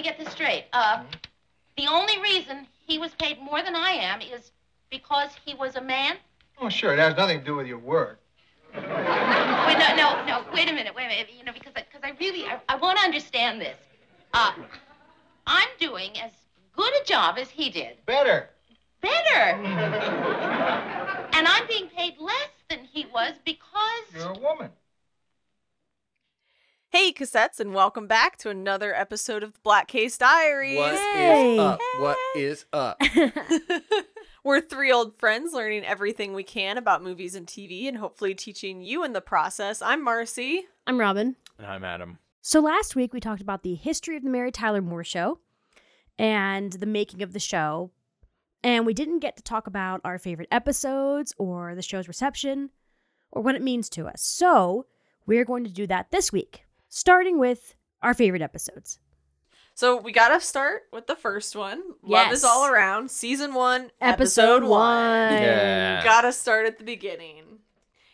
me get this straight. Uh, the only reason he was paid more than I am is because he was a man? Oh, sure. It has nothing to do with your work. Wait, no, no, no. Wait a minute. Wait a minute. You know, because I, because I really, I, I want to understand this. Uh, I'm doing as good a job as he did. Better. Better. and I'm being paid less than he was because. You're a woman. Hey, cassettes, and welcome back to another episode of the Black Case Diaries. What is Hey. up? What is up? We're three old friends learning everything we can about movies and TV and hopefully teaching you in the process. I'm Marcy. I'm Robin. And I'm Adam. So last week we talked about the history of the Mary Tyler Moore Show and the making of the show. And we didn't get to talk about our favorite episodes or the show's reception or what it means to us. So we're going to do that this week, starting with our favorite episodes. So we gotta start with the first one. Love is all around. Season one, Episode episode, one. Yeah. Gotta start at the beginning.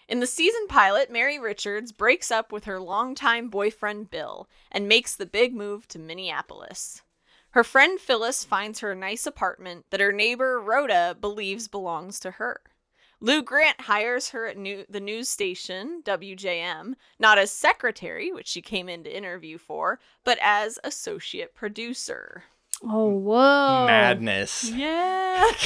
In the season pilot, Mary Richards breaks up with her longtime boyfriend Bill and makes the big move to Minneapolis. Her friend Phyllis finds her a nice apartment that her neighbor Rhoda believes belongs to her. Lou Grant hires her at new- the news station, WJM, not as secretary, which she came in to interview for, but as associate producer. Oh, whoa. Madness. Yeah.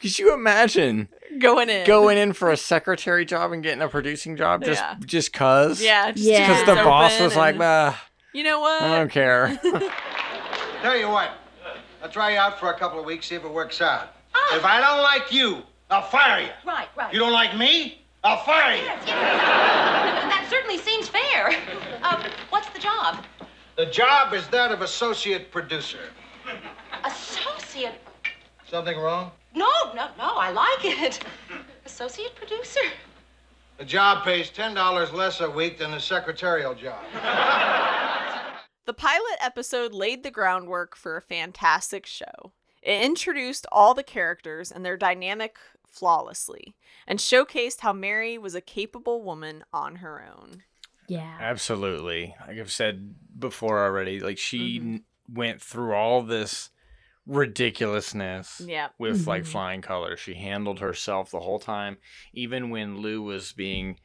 Could you imagine Going in. going in for a secretary job and getting a producing job just Yeah. just cause? Yeah. just Yeah. Because the boss was like, and- ah, You know what? I don't care. Tell you what, I'll try you out for a couple of weeks, see if it works out. If I don't like you, I'll fire you. Right, right. You don't like me? I'll fire you. Yes, yes. that certainly seems fair. Uh, what's the job? The job is that of associate producer. Associate. Something wrong? No, no, no. I like it. Associate producer. The job pays $10 less a week than the secretarial job. The pilot episode laid the groundwork for a fantastic show. It introduced all the characters and their dynamic flawlessly and showcased how Mary was a capable woman on her own. Yeah. Absolutely. Like I've said before already, like she Mm-hmm. n- went through all this ridiculousness Yeah. with like Mhm. flying colors. She handled herself the whole time, even when Lou was being,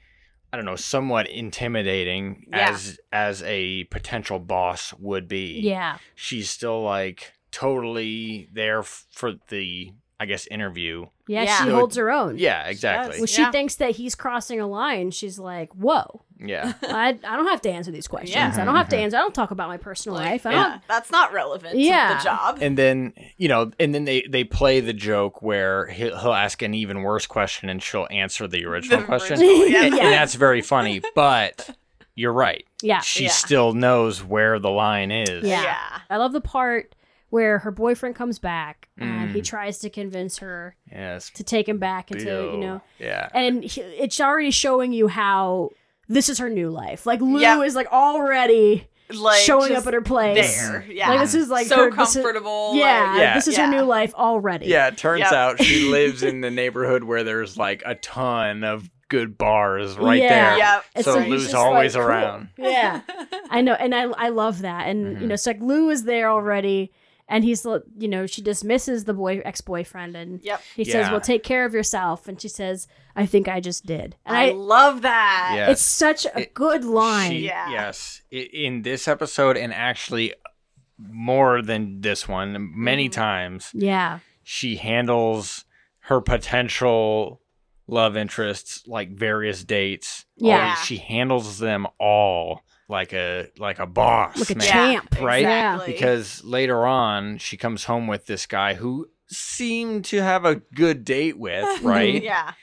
I don't know, somewhat intimidating Yeah. as as a potential boss would be. Yeah. she's still like totally there for the, I guess, interview. Yeah, Yeah. she So holds her own. Yeah, exactly. When she Yeah. thinks that he's crossing a line, she's like, "Whoa, Yeah. I, I don't have to answer these questions. Yeah. I don't have to mm-hmm. answer. I don't talk about my personal life. I don't." Yeah, that's not relevant Yeah. to the job. and then you know and then they they play the joke where he'll, he'll ask an even worse question and she'll answer the original The question original, yeah. and, and that's very funny but you're right Yeah. she Yeah. still knows where the line is Yeah. yeah. I love the part where her boyfriend comes back and he Mm. tries to convince her yes to take him back and to, you know, yeah and he, it's already showing you how this is her new life. Like Lou Yep. is like already Like showing up at her place. there. Yeah. Like this is like so her, this is- comfortable. yeah, like- Yeah. this is Yeah. her new life already. yeah it turns Yep. out she lives in the neighborhood where there's like a ton of good bars right Yeah. there Yep. And so lou's always like, cool. around Yeah. I know, and I I love that, and you Mhm. know, so like Lou is there already, and he's you know she dismisses the boy ex boyfriend, and Yep. he says, "Well, take care of yourself," and she says, "I think I just did," and I I, love that. Yeah. it's such a It- good line. She- Yeah. Yes. I- In this episode, and actually more than this one, many Mhm. times, Yeah, she handles her potential love interests like various dates. Yeah. these- She handles them all like a like a boss. like a man. champ, right? Yeah. Exactly. Because later on, she comes home with this guy who seemed to have a good date with, right? yeah.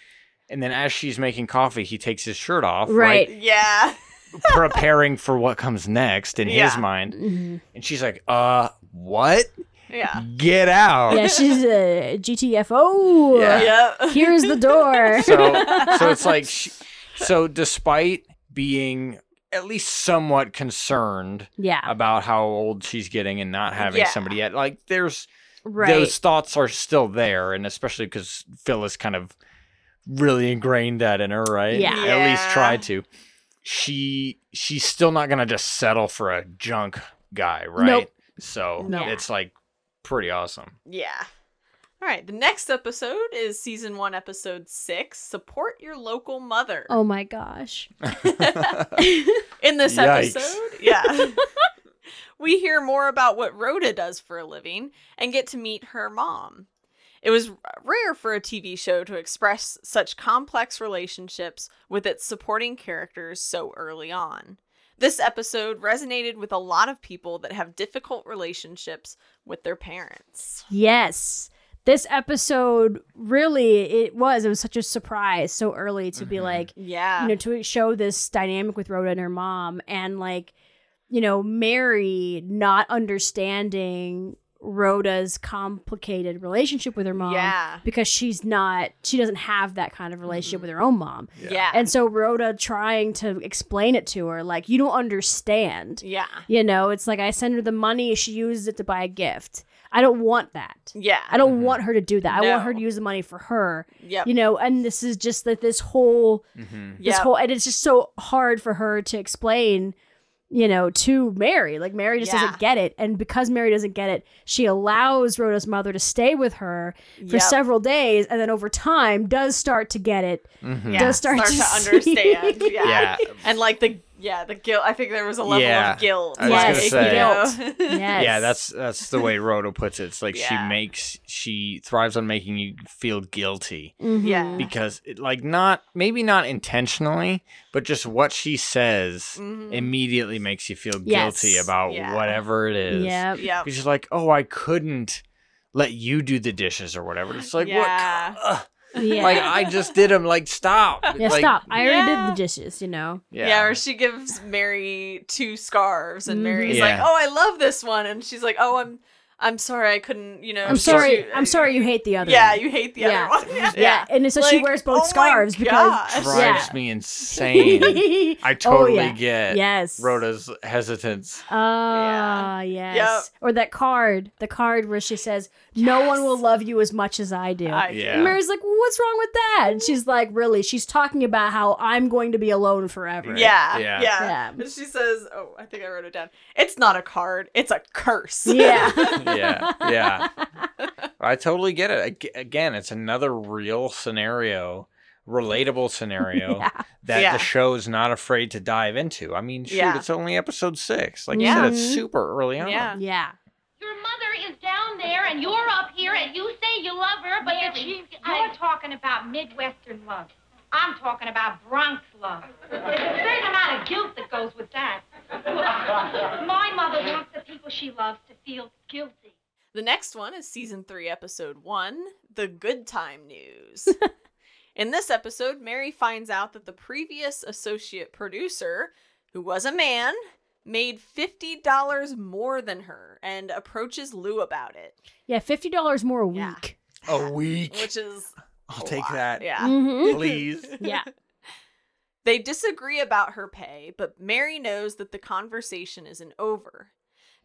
And then as she's making coffee, he takes his shirt off, Right. Yeah. preparing for what comes next in his Yeah. mind. Mhm. And she's like, uh, what? Yeah. Get out. Yeah, she's a GTFO. Yeah. Yep. Here's the door. So, so it's like, she, so despite being at least somewhat concerned yeah, about how old she's getting and not having Yeah. somebody yet, like there's right. those thoughts are still there, and especially because Phyllis kind of really ingrained that in her, right? Yeah. At least Yeah. tried to. She she's still not gonna just settle for a junk guy, right? Nope. So No. it's like pretty awesome. Yeah. All right. The next episode is season one, episode six. Support your local mother. Oh my gosh. In this Yikes. episode, yeah, we hear more about what Rhoda does for a living and get to meet her mom. It was rare for a TV show to express such complex relationships with its supporting characters so early on. This episode resonated with a lot of people that have difficult relationships with their parents. Yes. This episode really it was it was such a surprise so early to be Mhm. like Yeah. you know to show this dynamic with Rhoda and her mom and like you know Mary not understanding Rhoda's complicated relationship with her mom yeah. because she's not she doesn't have that kind of relationship Mhm. with her own mom. Yeah. And so Rhoda trying to explain it to her like you don't understand. yeah. You know, it's like I send her the money, she uses it to buy a gift. I don't want that. Yeah. I don't Mhm. want her to do that. I want her to use the money for her. Yeah. You know, and this is just that this whole hmm this Yep. whole and it's just so hard for her to explain you know to mary like mary just Yeah. doesn't get it and because mary doesn't get it she allows rhoda's mother to stay with her for Yep. several days and then over time does start to get it hmm yeah. does start to see- understand. Yeah. Yeah. And like the yeah, the guilt. I think there was a level Yeah. of guilt. I was Yes, say. guilt. yes Yeah, that's that's the way Rhoda puts it. It's like Yeah. she makes she thrives on making you feel guilty Mhm. Yeah. because it, like not maybe not intentionally, but just what she says Mhm. immediately makes you feel Yes. guilty about Yeah. whatever it is. yeah yeah. Because she's like, oh, I couldn't let you do the dishes or whatever. It's like, Yeah. what? Ugh. Yeah Like I just did them. Like stop. yeah like, stop i already Yeah. did the dishes you know Yeah. yeah. or she gives Mary two scarves, and Mary's Mhm. like, Yeah. "Oh, I love this one," and she's like, "Oh, I'm, I'm sorry, I couldn't, you know." i'm sorry she- i'm sorry you hate the other Yeah, one. you hate the Yeah. other one. Yeah, yeah and so she wears oh both my scarves because gosh. drives yeah. me insane. I totally oh, yeah. get yes Rhoda's hesitance. Oh, Ah, yes. Yep. Or that card, the card where she says, "No one will love you as much as I do." I- Yeah. Mary's like, well, "What's wrong with that?" And she's like, "Really?" She's talking about how I'm going to be alone forever. Yeah, Yeah. yeah, Yeah. And she says, "Oh, I think I wrote it down. It's not a card. It's a curse." Yeah. Yeah, yeah. I totally get it. Again, it's another real scenario, relatable scenario Yeah. that Yeah. the show is not afraid to dive into. I mean, shoot, Yeah. it's only episode six. Like Yeah. you said, it's mm-hmm. super early on. Yeah. Yeah. Your mother is down there, and you're up here, and you say you love her, but that Mary, she. you're talking about Midwestern love. I'm talking about Bronx love. There's a certain amount of guilt that goes with that. My mother wants the people she loves to feel guilty. The next one is season three, episode one The Good Time News. In this episode, Mary finds out that the previous associate producer, who was a man, made $50 more than her and approaches Lou about it, Yeah. Fifty dollars more a Yeah. week. A week. which is. I'll a take lot. that. Yeah. Mhm. Please. Yeah. They disagree about her pay, but Mary knows that the conversation isn't over.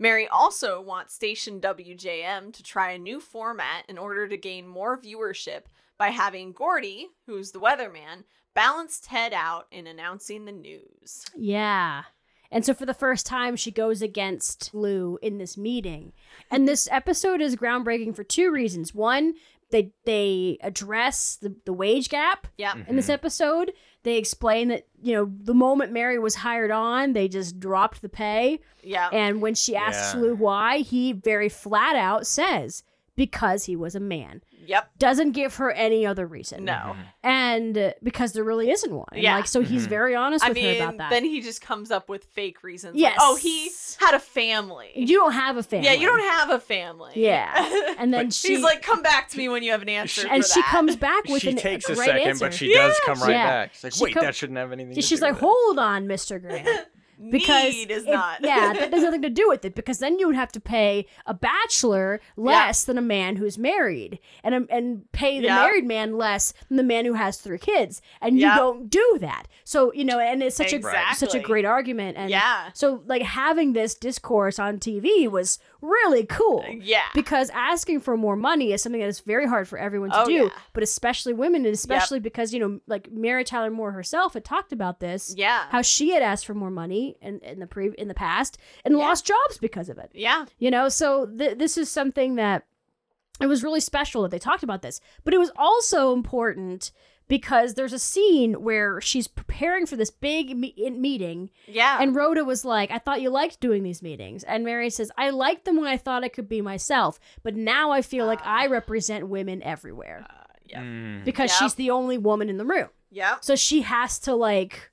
Mary also wants station WJM to try a new format in order to gain more viewership by having Gordy, who's the weatherman, balance Ted out in announcing the news. Yeah. And so for the first time, she goes against Lou in this meeting. And this episode is groundbreaking for two reasons. One, they they address the, the wage gap Yeah. in this mm-hmm. episode. They explain that, you know, the moment Mary was hired on, they just dropped the pay. Yeah. And when she asks Yeah. Lou why, he very flat out says, because he was a man. Yep. Doesn't give her any other reason. No. And uh, because there really isn't one. Yeah. Like, so he's Mhm. very honest I with her about that. then he just comes up with fake reasons. like, Yes. oh, he had a family. you don't have a family. Yeah, you don't have a family. Yeah. And then she She's like, come back to me when you have an answer. and for she that." comes back with she an, takes a a right second, answer. but she does Yeah. come right Yeah. back. She's like, She wait, come- that shouldn't have anything to She's do like, with it." hold on, Mr. Grant. Because Need is if- not. yeah, that has nothing to do with it. Because then you would have to pay a bachelor less than a man who's married, and um, and pay the Yeah. married man less than the man who has three kids, and you don't do that. So you know, and it's such a such a great argument, and yeah. so like having this discourse on TV was really cool. Yeah. because asking for more money is something that is very hard for everyone to Oh, do, yeah. but especially women, and especially because you know, like Mary Tyler Moore herself had talked about this, yeah. how she had asked for more money money in, in the pre in the past and Yeah. lost jobs because of it. Yeah. You know, so th- this is something that it was really special that they talked about this, but it was also important because there's a scene where she's preparing for this big me- meeting Yeah. and Rhoda was like, I thought you liked doing these meetings. And Mary says, I liked them when I thought I could be myself, but now I feel like I represent women everywhere yeah. Mm. because Yep. she's the only woman in the room. Yep. So she has to like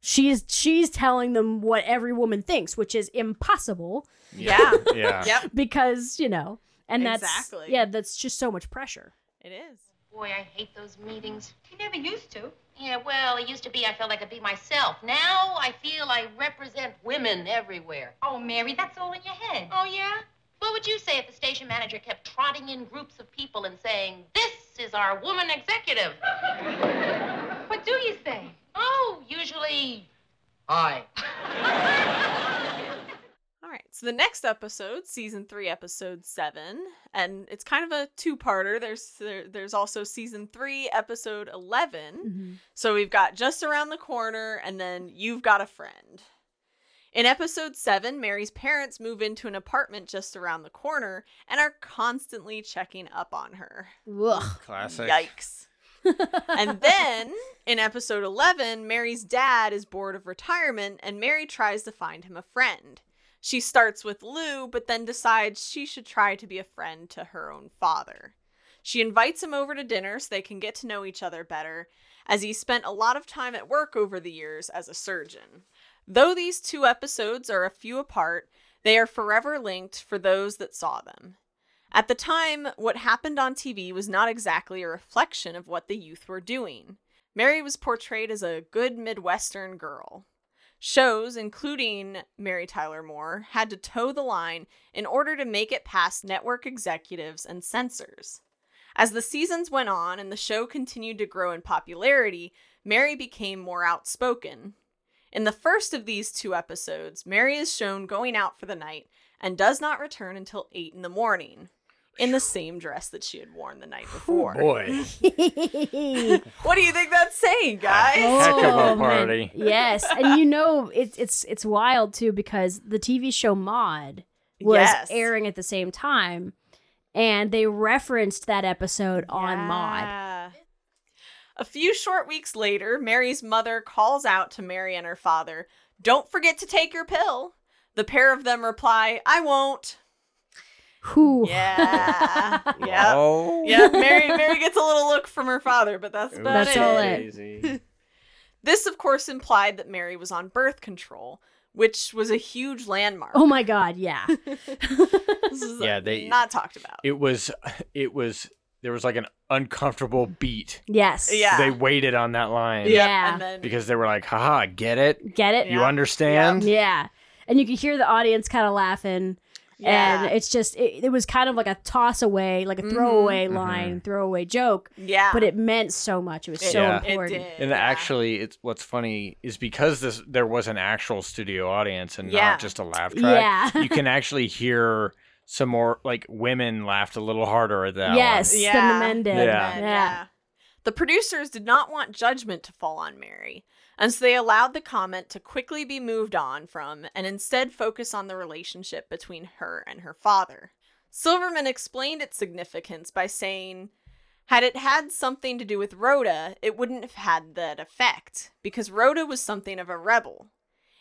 she's she's telling them what every woman thinks, which is impossible Yeah. Yeah. Yep. because, you know, and that's Exactly. yeah, that's just so much pressure. It is. Boy, I hate those meetings. He never used to. Yeah, well, it used to be I felt like I'd be myself. Now I feel I represent women everywhere. Oh, Mary, that's all in your head. Oh, yeah? What would you say if the station manager kept trotting in groups of people and saying, This is our woman executive? What do you say? Oh, usually, Hi. All right. So the next episode, season three, episode seven, and it's kind of a two-parter. There's there, there's also season three, episode 11 mm-hmm. So we've got just around the corner, and then you've got a friend. In episode seven, Mary's parents move into an apartment just around the corner and are constantly checking up on her. Ugh. Classic. Yikes. and then in episode 11, Mary's dad is bored of retirement and Mary tries to find him a friend. She starts with Lou, but then decides she should try to be a friend to her own father. She invites him over to dinner so they can get to know each other better, as he spent a lot of time at work over the years as a surgeon. Though these two episodes are a few apart, they are forever linked for those that saw them. At the time, what happened on TV was not exactly a reflection of what the youth were doing. Mary was portrayed as a good Midwestern girl. Shows, including Mary Tyler Moore, had to toe the line in order to make it past network executives and censors. As the seasons went on and the show continued to grow in popularity, Mary became more outspoken. In the first of these two episodes, Mary is shown going out for the night and does not return until 8 in the morning in the same dress that she had worn the night oh, before. Boy. What do you think that's saying, guys? Oh, Heck of a Oh, man. party. Yes, and you know it's it's it's wild too because the TV show Maude was Yes. airing at the same time, and they referenced that episode on Maude. A few short weeks later, Mary's mother calls out to Mary and her father, Don't forget to take your pill. The pair of them reply, I won't. Whew. Yeah. yeah. Oh. Yeah. Mary Mary gets a little look from her father, but that's about That's it. all it. This, of course, implied that Mary was on birth control, which was a huge landmark. Oh my God! Yeah. This is Yeah, uh, they- not talked about. It was. It was. There was like an uncomfortable beat. yes. Yeah. They waited on that line Yeah. And then because they were like, "Haha, get it? Get it? You Yeah. understand?" Yeah. And you could hear the audience kind of laughing. Yeah. And it's just, it, it was kind of like a toss away, like a Mhm. throwaway Mhm. line, throwaway joke, yeah. but it meant so much. It was It- so Yeah. it important. did. And yeah. actually, it's what's funny is because this there was an actual studio audience and Yeah. not just a laugh track. Yeah. you can actually hear some more like women laughed a little harder at that. yes. one. Yeah. The men did. Yeah. Men, Yeah. The producers did not want judgment to fall on Mary, and so they allowed the comment to quickly be moved on from and instead focus on the relationship between her and her father. Silverman explained its significance by saying, had it had something to do with Rhoda, it wouldn't have had that effect, because Rhoda was something of a rebel.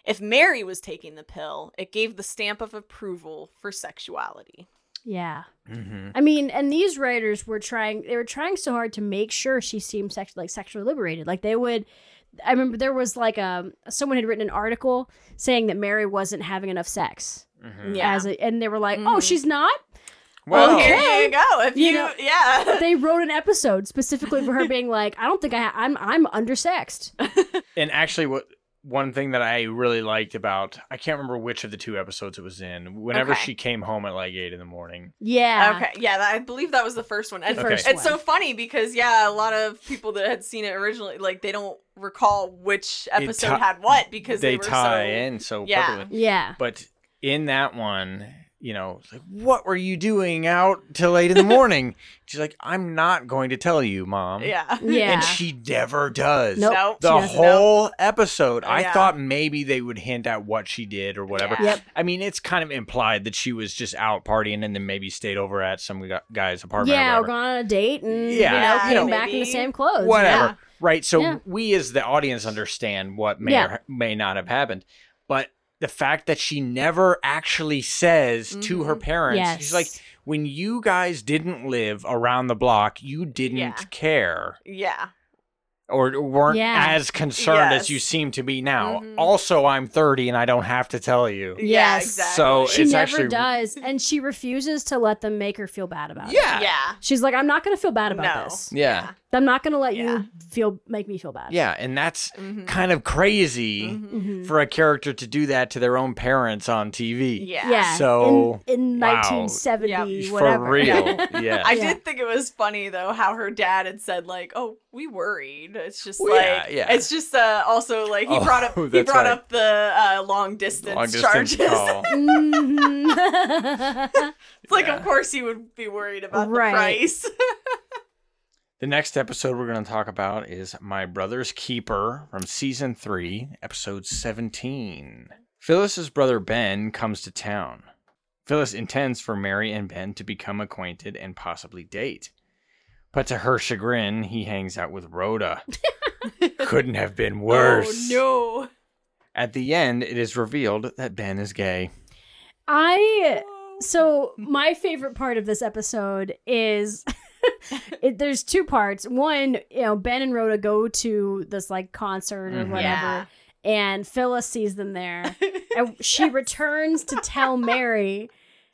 If Mary was taking the pill, it gave the stamp of approval for sexuality. Yeah. Mhm. I mean, and these writers were trying they were trying so hard to make sure she seemed sex like sexually liberated. Like they would I remember there was like a someone had written an article saying that Mary wasn't having enough sex. Mhm. Yeah. As a, and they were like, "Oh, Mhm. she's not?" Well, here Okay. you go. If You you, know- yeah. They wrote an episode specifically for her being like, "I don't think I ha- I'm I'm undersexed." and actually, what one thing that I really liked about I can't remember which of the two episodes it was in. Whenever Okay. she came home at like eight in the morning, Yeah. Okay, yeah, that- I believe that was the first one. And The Okay. first it's one. so funny because yeah, a lot of people that had seen it originally, like they don't recall which episode ti- had what because they, they were tie so, in so Yeah. perfectly. Yeah. But in that one, you know, like, what were you doing out till late in the morning? She's like, I'm not going to tell you, mom. Yeah. Yeah. And she never does. Nope. Nope. The She doesn't. whole episode, I Yeah. thought maybe they would hint at what she did or whatever. Yeah. Yep. I mean, it's kind of implied that she was just out partying and then maybe stayed over at some guy's apartment. Yeah, or or gone on a date and Yeah, you know, you came know, back in the same clothes. whatever. Yeah. Right. So Yeah. we as the audience understand what may Yeah. or may not have happened. But the fact that she never actually says to her parents, she's like, when you guys didn't live around the block, you didn't Yeah. care Yeah. or weren't Yeah. as concerned as you seem to be now. Mhm. Also, I'm 30 and I don't have to tell you. Yeah, Yes. exactly. So She it's never actually does, and she refuses to let them make her feel bad about it. Yeah. yeah. She's like, I'm not going to feel bad about No. this. Yeah. I'm not going to let Yeah. you feel make me feel bad. Yeah, and that's Mhm. kind of crazy Mhm. for a character to do that to their own parents on TV. Yeah. Yeah. So, in, in wow. 1970, Yep. whatever. For real. yeah. I did think it was funny though how her dad had said like, "Oh, we worried." It's just Well, like yeah. it's just uh, also like he Oh, brought up he brought right. up the uh, long distance Long distance charges. call. Mhm. it's like Yeah. of course he would be worried about Right. the price. The next episode we're going to talk about is My Brother's Keeper from season 3, episode 17. Phyllis's brother Ben comes to town. Phyllis intends for Mary and Ben to become acquainted and possibly date. But to her chagrin, he hangs out with Rhoda. Couldn't have been oh, worse. Oh no. At the end, it is revealed that Ben is gay. I so my favorite part of this episode is it, there's two parts. One, you know, Ben and Rhoda go to this like concert or Mhm. whatever, Yeah. and Phyllis sees them there, and she returns to tell Mary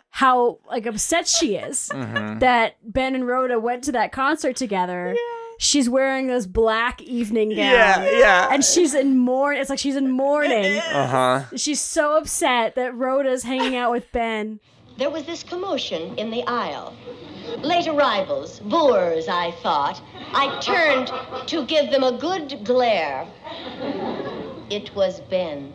how like upset she is Mhm. that Ben and Rhoda went to that concert together. She's wearing this black evening gown. Yeah, yeah. And she's in mourn. It's like she's in mourning. Uh huh. She's so upset that Rhoda's hanging out with Ben. There was this commotion in the aisle. Late arrivals, boors, I thought. I turned to give them a good glare. It was Ben.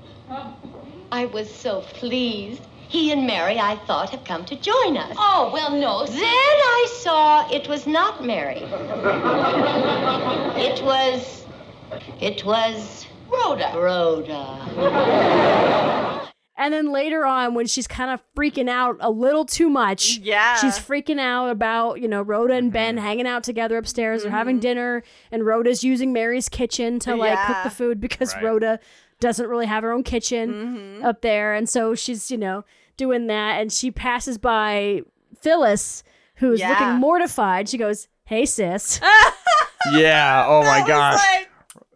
I was so pleased. He and Mary, I thought, have come to join us. Oh, well, no. Then I saw it was not Mary. It was. It was. Rhoda. Rhoda. And then later on, when she's kind of freaking out a little too much, Yeah. she's freaking out about, you know, Rhoda and Ben mm-hmm. hanging out together upstairs or having mm-hmm. dinner, and Rhoda's using Mary's kitchen to like cook the food because Right. Rhoda doesn't really have her own kitchen mm-hmm. up there. And so she's, you know, doing that, and she passes by Phyllis, who's Yeah. looking mortified. She goes, Hey, sis. Yeah. Oh my gosh. like,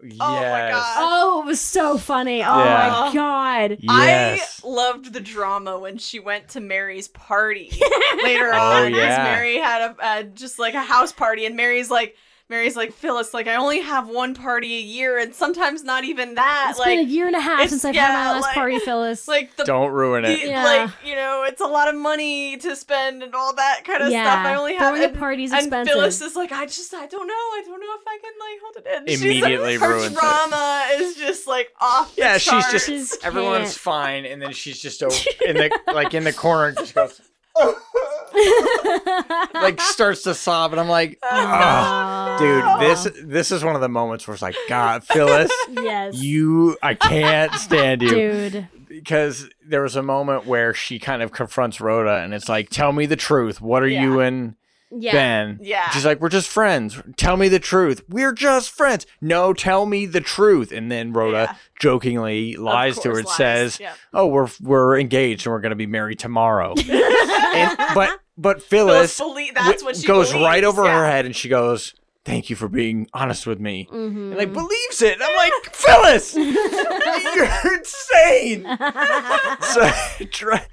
yes. oh my God. oh, it was so funny. Oh Yeah. my God. Yes. I loved the drama when she went to Mary's party later Oh, on. because yeah. Mary had a, a just like a house party, and Mary's like, Mary's like Phyllis, like I only have one party a year, and sometimes not even that. It's like, been a year and a half since I've had my last like- party, Phyllis. like the Don't ruin it. the- Yeah. like you know, it's a lot of money to spend and all that kind of Yeah, stuff. I only have throwing a and, party's and expensive. Phyllis is like, I just, I don't know, I don't know if I can like hold it in. She's- Immediately her ruins it. drama is just like off. Yeah, the she's charts. just She's everyone's can't. fine, and then she's just over in the like in the corner, just goes like starts to sob, and I'm like, "Ah, dude, this this is one of the moments where it's like, God, Phyllis, yes. you, I can't stand you Dude. because there was a moment where she kind of confronts Rhoda, and it's like, tell me the truth. What are you and Yeah. Ben? Yeah. She's like, we're just friends. Tell me the truth. We're just friends. No, tell me the truth. And then Rhoda Yeah. jokingly lies to her and lies. says, Yep. "Oh, we're we're engaged and we're going to be married tomorrow." and, but but Phyllis, Phyllis belie- that's w- what she goes right believes, over her head and she goes, "Thank you for being honest with me." Mhm. And like believes it. And I'm like, Phyllis, you're insane. so try.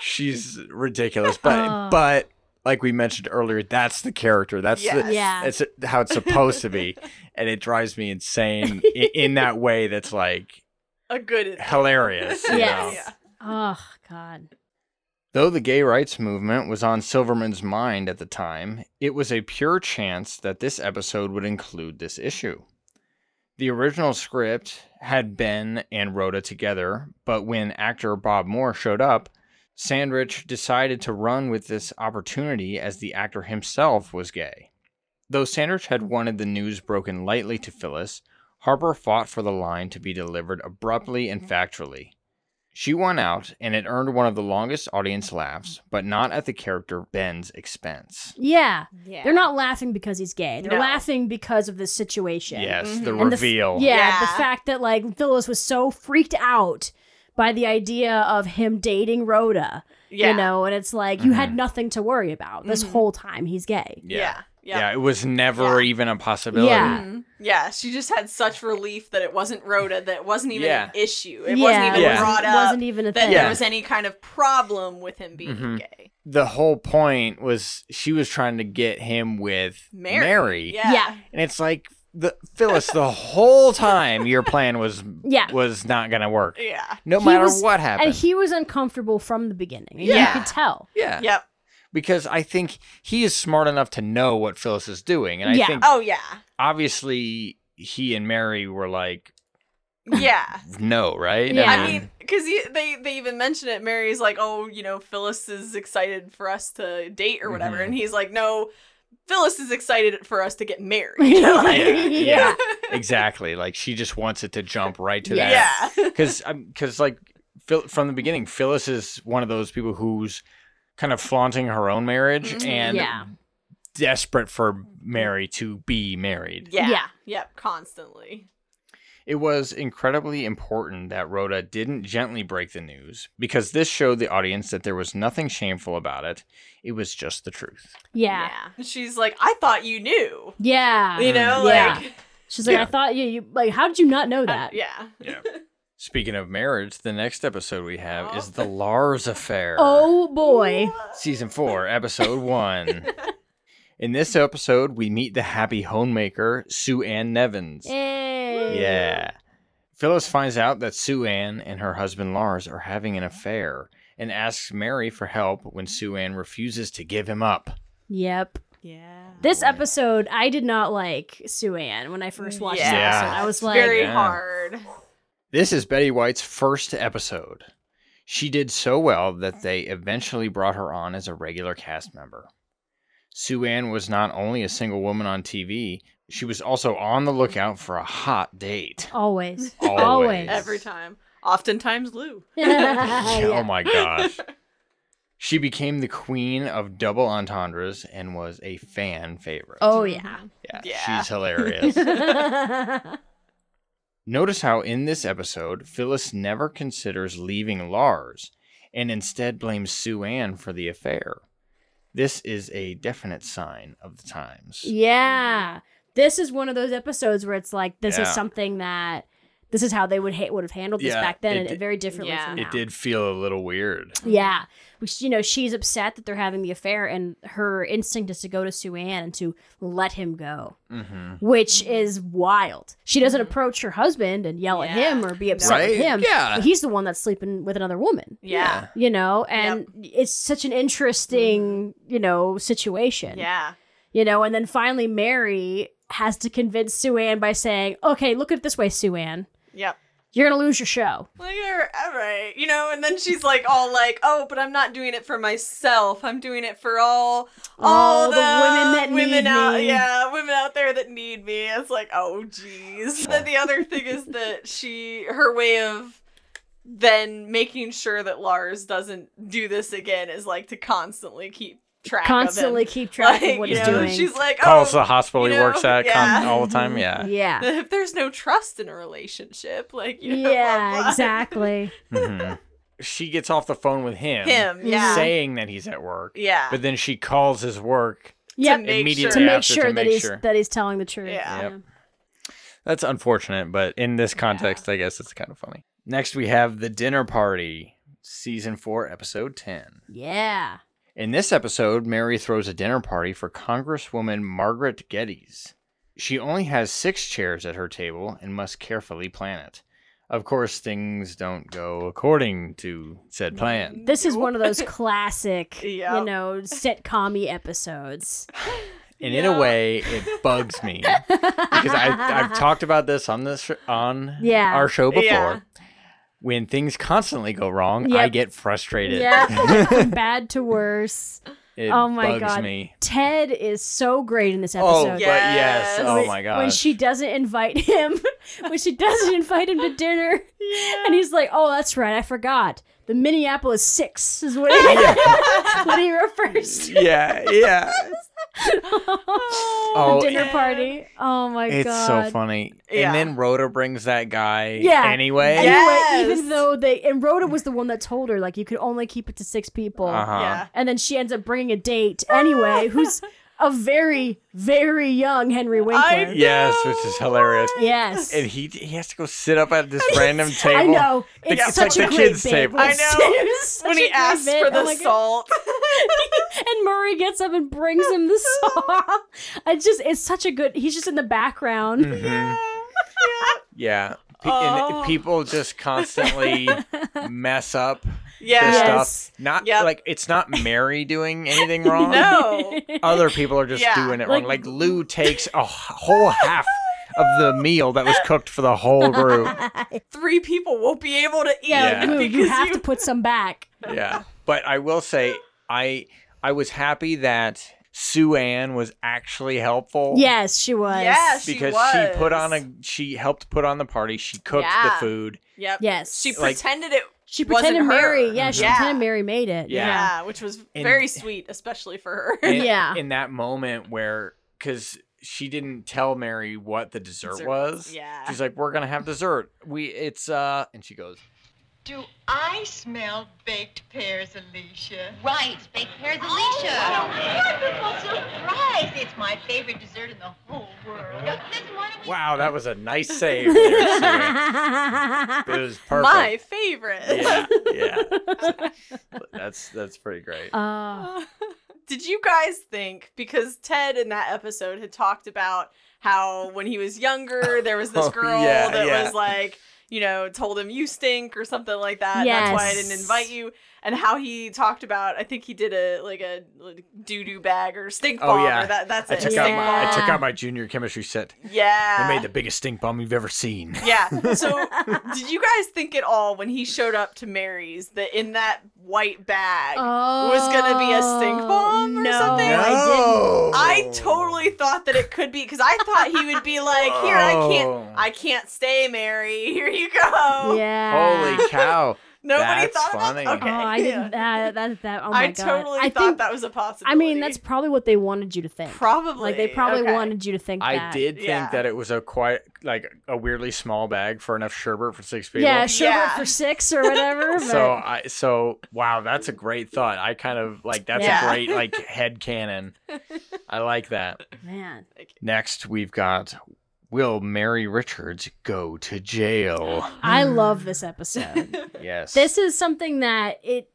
She's ridiculous, but Oh. but like we mentioned earlier, that's the character. That's Yes. the, Yeah. that's how it's supposed to be, and it drives me insane in, in that way. That's like a good hilarious. you Yes. know? Yeah. Oh, God. Though the gay rights movement was on Silverman's mind at the time, it was a pure chance that this episode would include this issue. The original script had Ben and Rhoda together, but when actor Bob Moore showed up, Sandrich decided to run with this opportunity as the actor himself was gay. Though Sandrich had wanted the news broken lightly to Phyllis, Harper fought for the line to be delivered abruptly and mm-hmm. factually. She won out, and it earned one of the longest audience laughs, but not at the character Ben's expense. Yeah. Yeah. They're not laughing because he's gay. They're No. laughing because of the situation. Yes, mm-hmm. the And the f- reveal. yeah, the fact that like Phyllis was so freaked out by the idea of him dating Rhoda. Yeah. You know, and it's like you Mm-hmm. had nothing to worry about this whole time. He's gay. Yeah. Yeah, Yeah. it was never Yeah. even a possibility. Yeah. Mhm. Yeah, she just had such relief that it wasn't Rhoda, that it wasn't even Yeah. an issue. It yeah, wasn't even it Yeah. wasn't, brought up wasn't even a that thing. Yeah. there was any kind of problem with him being Mhm. gay. The whole point was she was trying to get him with Mary. Mary. Yeah. Yeah. And it's like the Phyllis, the whole time your plan was Yeah. was not gonna work. Yeah. No He matter was- what happened. And he was uncomfortable from the beginning. Yeah. You could tell. yeah. Yep. Because I think he is smart enough to know what Phyllis is doing. And I Yeah. think Oh yeah. obviously he and Mary were like, Yeah. no, right? Yeah. I mean, because they they even mention it. Mary's like, "Oh, you know, Phyllis is excited for us to date or whatever," Mhm. and he's like, "No, Phyllis is excited for us to get married." Like- yeah, yeah, Yeah. exactly. Like she just wants it to jump right to Yeah. that. yeah. because because like from the beginning, Phyllis is one of those people who's kind of flaunting her own marriage Mhm. and Yeah. desperate for Mary to be married. Yeah. Yeah. Yep. Constantly. It was incredibly important that Rhoda didn't gently break the news because this showed the audience that there was nothing shameful about it. It was just the truth. Yeah. She's like, I thought you knew. Yeah. You know, Yeah. like She's like, Yeah. I thought you, you like, how did you not know uh, that? yeah. Yeah. Speaking of marriage, the next episode we have Oh. is the Lars affair. Oh boy. Season 4, Episode 1. In this episode, we meet the happy homemaker, Sue Ann Nevins. Hey. Yeah. Phyllis finds out that Sue Ann and her husband Lars are having an affair and asks Mary for help when Sue Ann refuses to give him up. Yep. Yeah. This episode, I did not like Sue Ann when I first watched Yeah. this Yeah. episode. I was like, very Yeah. hard. This is Betty White's first episode. She did so well that they eventually brought her on as a regular cast member. Sue Ann was not only a single woman on TV, she was also on the lookout for a hot date. always. Always. Always. Every time. Oftentimes Lou. Oh my gosh. She became the queen of double entendres and was a fan favorite. Oh, yeah. yeah, Yeah. she's hilarious. Notice how in this episode, Phyllis never considers leaving Lars and instead blames Sue Ann for the affair. This is a definite sign of the times. yeah. This is one of those episodes where it's like, this is something that, this is how they would ha- would have handled this Yeah, back then, it and did- very differently Yeah. from now. It did feel a little weird. Yeah. Which, you know, she's upset that they're having the affair, and her instinct is to go to Sue Ann and to let him go, hmm which mm-hmm. is wild. She doesn't mm-hmm. approach her husband and yell at him or be upset Right? with him. Yeah. He's the one that's sleeping with another woman, Yeah. you know, and it's such an interesting, mm-hmm. you know, situation. Yeah. You know, and then finally Mary has to convince Sue Ann by saying, okay, look at it this way, Sue Ann. Yep. You're going to lose your show. Like, all right, you know, and then she's like, all like, oh, but I'm not doing it for myself. I'm doing it for all, all, All the women that women need out, me." yeah, women out there that need me. It's like, oh, jeez. then the other thing is that she, her way of then making sure that Lars doesn't do this again is like to constantly keep track Constantly of him. keep track Like, of what he's know, doing. She's like, oh, Calls oh, the hospital you he works at yeah. con- all the time. Yeah. yeah. if there's no trust in a relationship, like, you know, Yeah, blah. exactly. hmm She gets off the phone with him, Him, yeah. saying that he's at work, yeah. but then she calls his work Yeah, make immediately to make sure to that make he's sure. that he's telling the truth. Yeah. Yep. That's unfortunate, but in this context, I guess it's kind of funny. Next, we have The Dinner Party, Season 4, Episode 10. Yeah. In this episode, Mary throws a dinner party for Congresswoman Margaret Geddes. She only has six chairs at her table and must carefully plan it. Of course, things don't go according to said plan. This is one of those classic, you know, sitcom episodes. and in a way, it bugs me because I, I've talked about this on this on Yeah. our show before. Yeah. When things constantly go wrong, Yep. I get frustrated. Yeah, from bad to worse. it oh my bugs god, me. Ted is so great in this Oh, episode. but yes. Yes. Oh When- my god. When she doesn't invite him, when she doesn't invite him to dinner, and he's like, "Oh, that's right, I forgot. The Minneapolis Six is what he, what he refers to." yeah, yeah. The dinner yeah. party. Oh my It's god. so funny. Yeah. And then Rhoda brings that guy Yeah. anyway. Anyway, Yes. even though they and Rhoda was the one that told her like you could only keep it to six people, Uh-huh. Yeah. and then she ends up bringing a date anyway, who's a very very young Henry Winkler. Yes, which is hilarious. yes, And he he has to go sit up at this random table. I know. It's it's such like a the great kids' bit. table. I know. when he asks bit. for Oh the my God. salt. and Murray gets up and brings him the song. It's just it's such a good. He's just in the background. Mhm. Yeah. Pe- Oh. And people just constantly mess up their Yeah. Yes. stuff. Not Yep. like it's not Mary doing anything wrong. No. Other people are just Yeah. doing it Like- wrong. Like Lou takes a whole half of the meal that was cooked for the whole group. Three people won't be able to eat Yeah, Yeah. Lou, because you have to put some back. Yeah. But I will say I I was happy that Sue Ann was actually helpful. Yes, she was. Yes. She Because she, put on a she helped put on the party. She cooked Yeah. the food. Yep. Yes. She Like- pretended it. She wasn't pretended Mary. her. Yeah, she Yeah. pretended Mary made it. Yeah. Yeah. which was And- very sweet, especially for her. And Yeah. In that moment where cuz she didn't tell Mary what the dessert, Dessert was. Yeah. She's like, "We're going to have dessert. We it's uh and she goes, Do I smell baked pears, Alicia? Right, baked pears, Alicia. Oh, Alicia. what a wonderful surprise! It's my favorite dessert in the whole world. Listen, why don't we... "Wow, that was a nice save." There, It was perfect. My favorite. yeah, yeah. That's that's pretty great. Uh, Did you guys think because Ted in that episode had talked about how when he was younger there was this Oh, girl yeah, that yeah. was like, you know, told him you stink or something like that. and That's why I didn't invite you. And how he talked about I think he did a like a doo doo bag or stink oh, bomb. Oh, yeah. or that that's I it. took stink out my I took out my junior chemistry set. Yeah. They made the biggest stink bomb you've ever seen. Yeah. So, did you guys think at all when he showed up to Mary's that in that white bag was gonna be a stink oh, bomb or Oh, no, something? I didn't. No. I totally thought that it could be because I thought he would be like, "Here, I Oh. can't, I can't stay, Mary. Here you go." Yeah. Holy cow. Nobody That's thought funny. about that. Oh, Okay, I didn't. That, that, that, oh my I god. totally I thought think, that was a possibility. I mean, that's probably what they wanted you to think. probably Like they probably okay. wanted you to think I that. did think Yeah. that it was a quite like a weirdly small bag for enough sherbet for six people. Yeah, sherbet Yeah. for six or whatever. But So I so wow, that's a great thought. I kind of like that's Yeah. a great like head canon. I like that. man, Next we've got Will Mary Richards go to jail? I love this episode. Yes. this is something that it.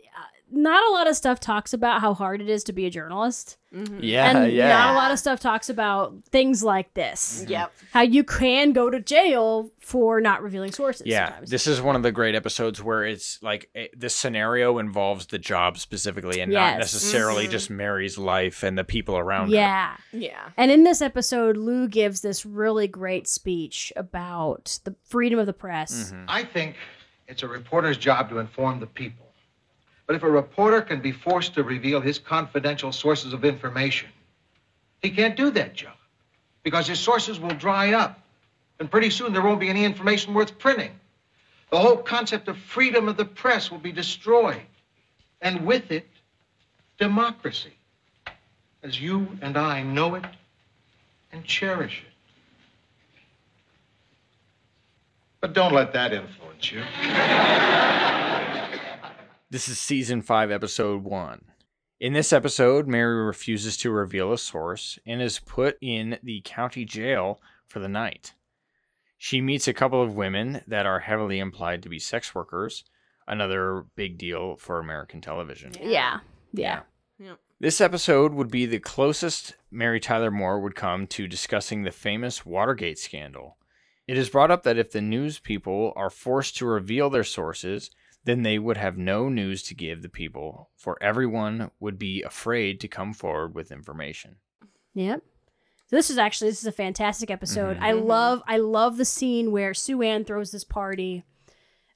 Not a lot of stuff talks about how hard it is to be a journalist, Yeah, and yeah. not a lot of stuff talks about things like this. Yep. How you can go to jail for not revealing sources. Yeah, sometimes. this is one of the great episodes where it's like eh, the scenario involves the job specifically and not Yes. necessarily Mhm. just Mary's life and the people around her. yeah. Yeah. And in this episode, Lou gives this really great speech about the freedom of the press. Mhm. I think it's a reporter's job to inform the people. But if a reporter can be forced to reveal his confidential sources of information, he can't do that job because his sources will dry up. And pretty soon there won't be any information worth printing. The whole concept of freedom of the press will be destroyed. And with it, democracy, as you and I know it and cherish it. But don't let that influence you. This is season 5, episode 1. In this episode, Mary refuses to reveal a source and is put in the county jail for the night. She meets a couple of women that are heavily implied to be sex workers, another big deal for American television. Yeah. Yeah. This episode would be the closest Mary Tyler Moore would come to discussing the famous Watergate scandal. It is brought up that if the news people are forced to reveal their sources, then they would have no news to give the people, for everyone would be afraid to come forward with information. Yep. So this is actually this is a fantastic episode. I Mhm. love I love the scene where Sue Ann throws this party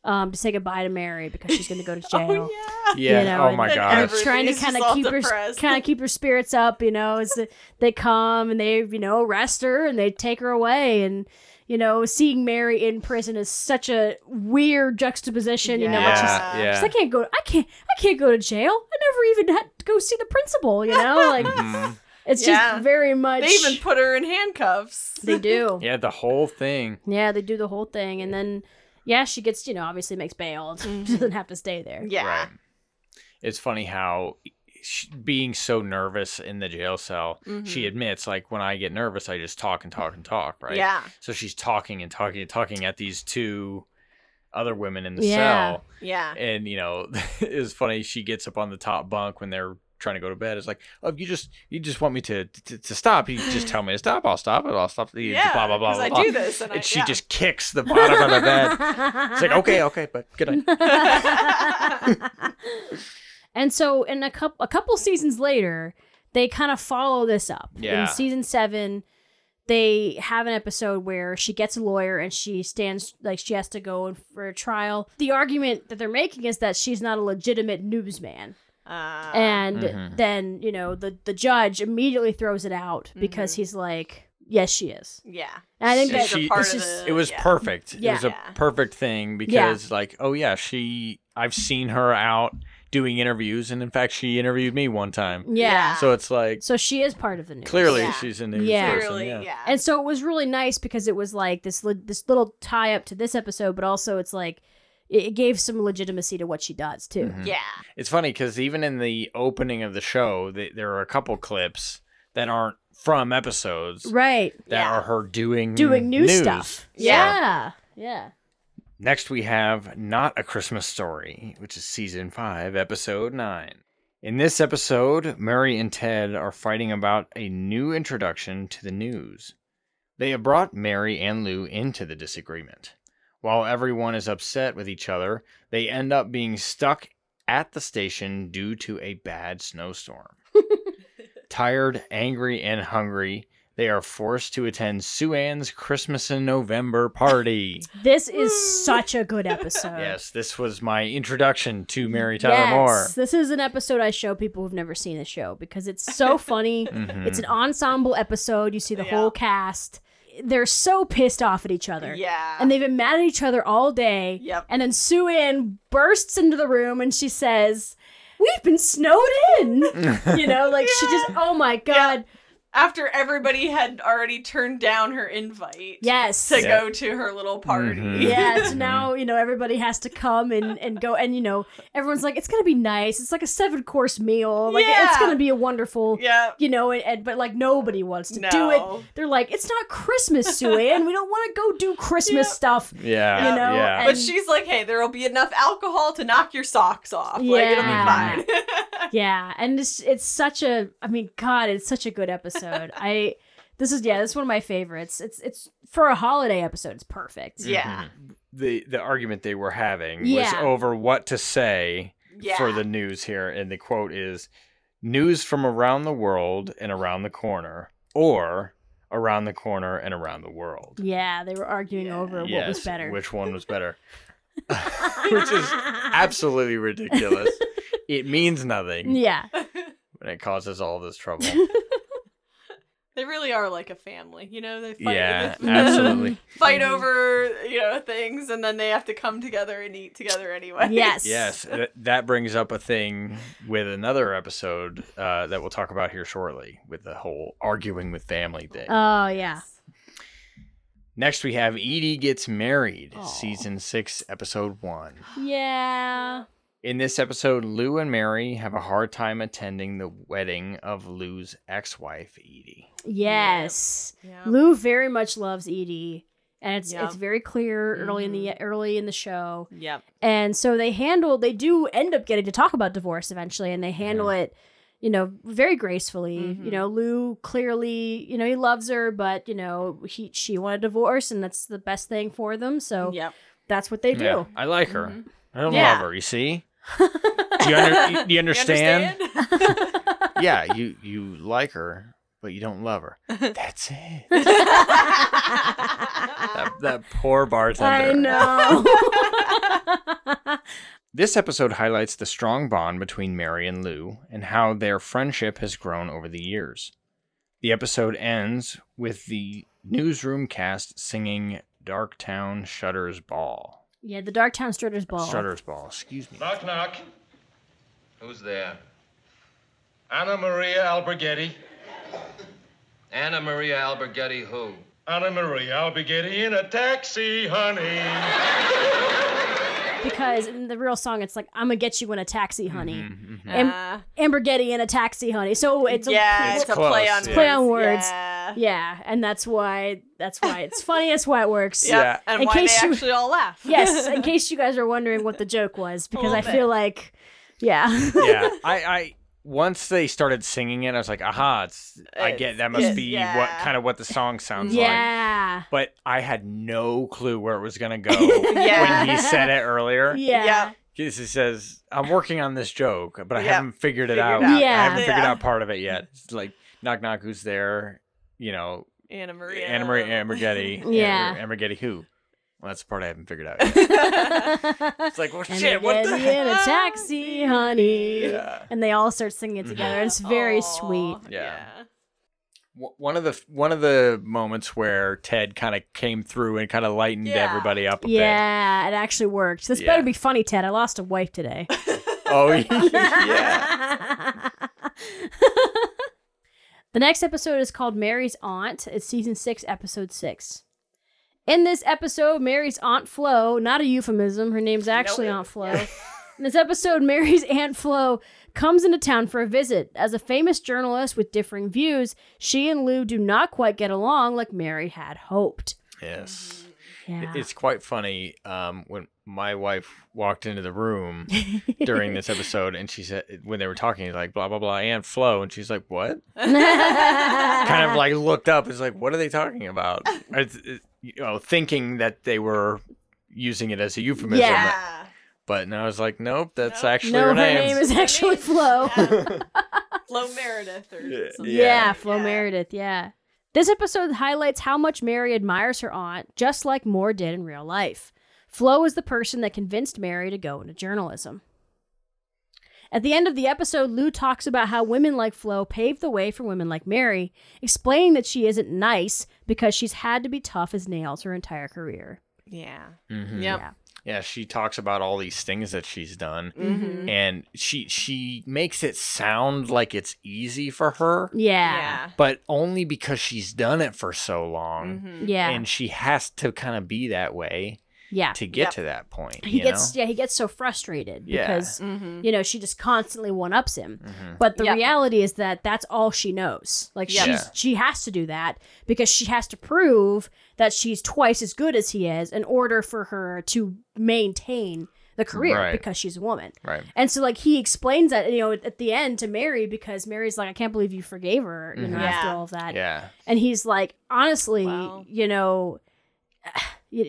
um, to say goodbye to Mary because she's going to go to jail. Oh, yeah. Yeah. You know, oh and- my god. gosh. every- trying to kind of all keep her kind of keep her spirits up, you know, as the, they come and they you know arrest her and they take her away and you know seeing Mary in prison is such a weird juxtaposition, you know, Yeah. like she's, yeah. Yeah. she's I can't go I can't I can't go to jail. I never even had to go see the principal, you know? Like Mhm. it's Yeah. just very much They even put her in handcuffs. they do. Yeah, the whole thing. Yeah, they do the whole thing, and then yeah, she gets you know obviously makes bail. She doesn't have to stay there. Yeah. Right. It's funny how sh- being so nervous in the jail cell, she Mhm. admits, like, when I get nervous, I just talk and talk and talk, right? Yeah. So she's talking and talking and talking at these two other women in the Yeah. cell. Yeah. And, you know, it's funny. She gets up on the top bunk when they're trying to go to bed. It's like, oh, you just you just want me to to, to stop. You just tell me to stop. I'll stop it. I'll stop. You Yeah. blah, blah, blah, blah, I blah. do this, and, I, she yeah. just kicks the bottom of the bed. It's like, okay, okay, but good night. and so in a couple a couple seasons later, they kind of follow this up. Yeah. In season seven, they have an episode where she gets a lawyer and she stands like she has to go in for a trial. The argument that they're making is that she's not a legitimate newsman. Uh, and Mhm. then, you know, the the judge immediately throws it out because Mhm. he's like, Yes, she is. yeah. And I think She- that she- part of just- the- it was yeah. perfect. It was a Yeah. perfect thing because, like, oh yeah, she. I've seen her out doing interviews, and in fact, she interviewed me one time. yeah. So it's like So she is part of the news. clearly Yeah. she's a news Yeah. person. Clearly, yeah. yeah. And so it was really nice because it was like this li- this little tie up to this episode, but also it's like it, it gave some legitimacy to what she does too. Mhm. yeah. It's funny because even in the opening of the show, th there are a couple clips that aren't from episodes Right. that Yeah. are her doing Doing new stuff. Yeah. Yeah. Yeah. Next, we have Not a Christmas Story, which is season five, episode nine. In this episode, Murray and Ted are fighting about a new introduction to the news. They have brought Mary and Lou into the disagreement. While everyone is upset with each other, they end up being stuck at the station due to a bad snowstorm. Tired, angry, and hungry, they are forced to attend Sue Ann's Christmas in November party. This is such a good episode. Yes, this was my introduction to Mary Tyler Moore. This is an episode I show people who've never seen the show because it's so funny. Mhm. It's an ensemble episode. You see the Yeah. whole cast. They're so pissed off at each other. Yeah. And they've been mad at each other all day. Yep. And then Sue Ann bursts into the room and she says, We've been snowed in. you know, like she just, oh my God. After everybody had already turned down her invite Yes. to Yeah. go to her little party. Mhm. Yeah, so now, you know, everybody has to come and, and go. And, you know, everyone's like, it's going to be nice. It's like a seven course meal. Like, it's going to be a wonderful, Yeah. you know, and, and but like nobody wants to do it. They're like, it's not Christmas, Sue Ann We don't want to go do Christmas Yeah. stuff. yeah, You know, yeah. and- But she's like, hey, there'll be enough alcohol to knock your socks off. Like, it'll be Yeah. fine. Yeah, and it's it's such a I mean, God, it's such a good episode. I this is yeah, this is one of my favorites. It's it's for a holiday episode, it's perfect. yeah. Mm-hmm. the the argument they were having was over what to say Yeah. for the news here, and the quote is "news from around the world and around the corner," or "around the corner and around the world." Yeah, they were arguing Yeah. over what yes, was better. which one was better? which is absolutely ridiculous. It means nothing, Yeah. and it causes all this trouble. They really are like a family, you know. They fight, yeah, they absolutely. fight over you know things, and then they have to come together and eat together anyway. Yes. Yes, that brings up a thing with another episode uh, that we'll talk about here shortly with the whole arguing with family thing. Oh yeah. Next, we have Edie Gets Married, Aw. season six, episode one. Yeah. In this episode, Lou and Mary have a hard time attending the wedding of Lou's ex wife, Edie. Yes. Yeah. Lou very much loves Edie. And it's Yeah. it's very clear early in the early in the show. Yep. And so they handle they do end up getting to talk about divorce eventually and they handle it, you know, very gracefully. Mhm. You know, Lou clearly, you know, he loves her, but you know, he she wanted divorce and that's the best thing for them. So Yep. that's what they do. Yeah, I like her. Mhm. I don't Yeah. love her, you see? Do, you under, you, do you You understand? understand? yeah, you, you like her, but you don't love her. That's it. that, that poor bartender. I know. This episode highlights the strong bond between Mary and Lou and how their friendship has grown over the years. The episode ends with the newsroom cast singing Darktown Shutter's Ball. Yeah, the Darktown Strutter's Ball. Shutter's Ball, excuse me. Knock, knock. Who's there? Anna Maria Alberghetti. Anna Maria Alberghetti, who? Anna Maria Alberghetti in a taxi, honey. Because in the real song, it's like, I'm going to get you in a taxi, honey. Mm-hmm, Am- Uh, Ambergetti in a taxi, honey. So it's a yeah, It's it's, a play on yeah. play on words. Yeah. Yeah, and that's why that's why it's funny. That's why it works. Yep, Yeah. And In why they case you- actually all laugh. Yes, in case you guys are wondering what the joke was, because I little feel like, yeah, yeah, I, I once they started singing it, I was like, aha, it's I get that must be yeah. what kind of what the song sounds like. yeah, But I had no clue where it was gonna go Yeah. when he said it earlier. yeah, Yep. Because he says, I'm working on this joke, but I Yep. haven't figured it Figured out. it out. I haven't figured Yeah. out part of it yet. It's like knock knock who's there, you know, Anna Maria. Anna Marie Ambergetti. Yeah. Ambergetti who? Well, that's the part I haven't figured out yet. it's like, well and shit, what the Ambergetti heck? in a taxi, honey, Yeah. and they all start singing it together. and It's very Aw, sweet. Yeah. W- One of the one of the moments where Ted kind of came through and kind of lightened Yeah. everybody up a Yeah, it actually worked. This Yeah. better be funny, Ted. I lost a wife today. bit. Oh yeah. The next episode is called Mary's Aunt. It's season six, episode six. In this episode, Mary's Aunt Flo, not a euphemism, her name's actually Nope. Aunt Flo. In this episode, Mary's Aunt Flo comes into town for a visit. As a famous journalist with differing views, she and Lou do not quite get along like Mary had hoped. yes. Yeah. It's quite funny um, when my wife walked into the room during this episode and she said when they were talking like blah blah blah and Flo and she's like what kind of like looked up is like what are they talking about It's- it- you know thinking that they were using it as a euphemism Yeah. Yeah. but no I was like nope that's Nope. actually no, her her name, name is actually Flo. Yeah. Flo Meredith or Yeah. something. Yeah, Flo Yeah. Meredith, yeah. This episode highlights how much Mary admires her aunt, just like Moore did in real life. Flo is the person that convinced Mary to go into journalism. At the end of the episode, Lou talks about how women like Flo paved the way for women like Mary, explaining that she isn't nice because she's had to be tough as nails her entire career. Yeah. Mhm. Yep. Yeah. Yeah she talks about all these things that she's done Mm-hmm. and she she makes it sound like it's easy for her Yeah. Yeah. but only because she's done it for so long Mhm. Yeah. and she has to kind of be that way yeah. to get Yep. to that point He you gets know? yeah, he gets so frustrated Yeah. because Mhm. you know, she just constantly one ups him. Mhm. But the Yep. reality is that that's all she knows. Like Yep. she's Yeah. she has to do that because she has to prove that she's twice as good as he is in order for her to maintain the career Right. because she's a woman. right And so like he explains that you know at the end to Mary because Mary's like I can't believe you forgave her, you know, Mhm. after Yeah. all of that. yeah And he's like honestly, Wow. you know,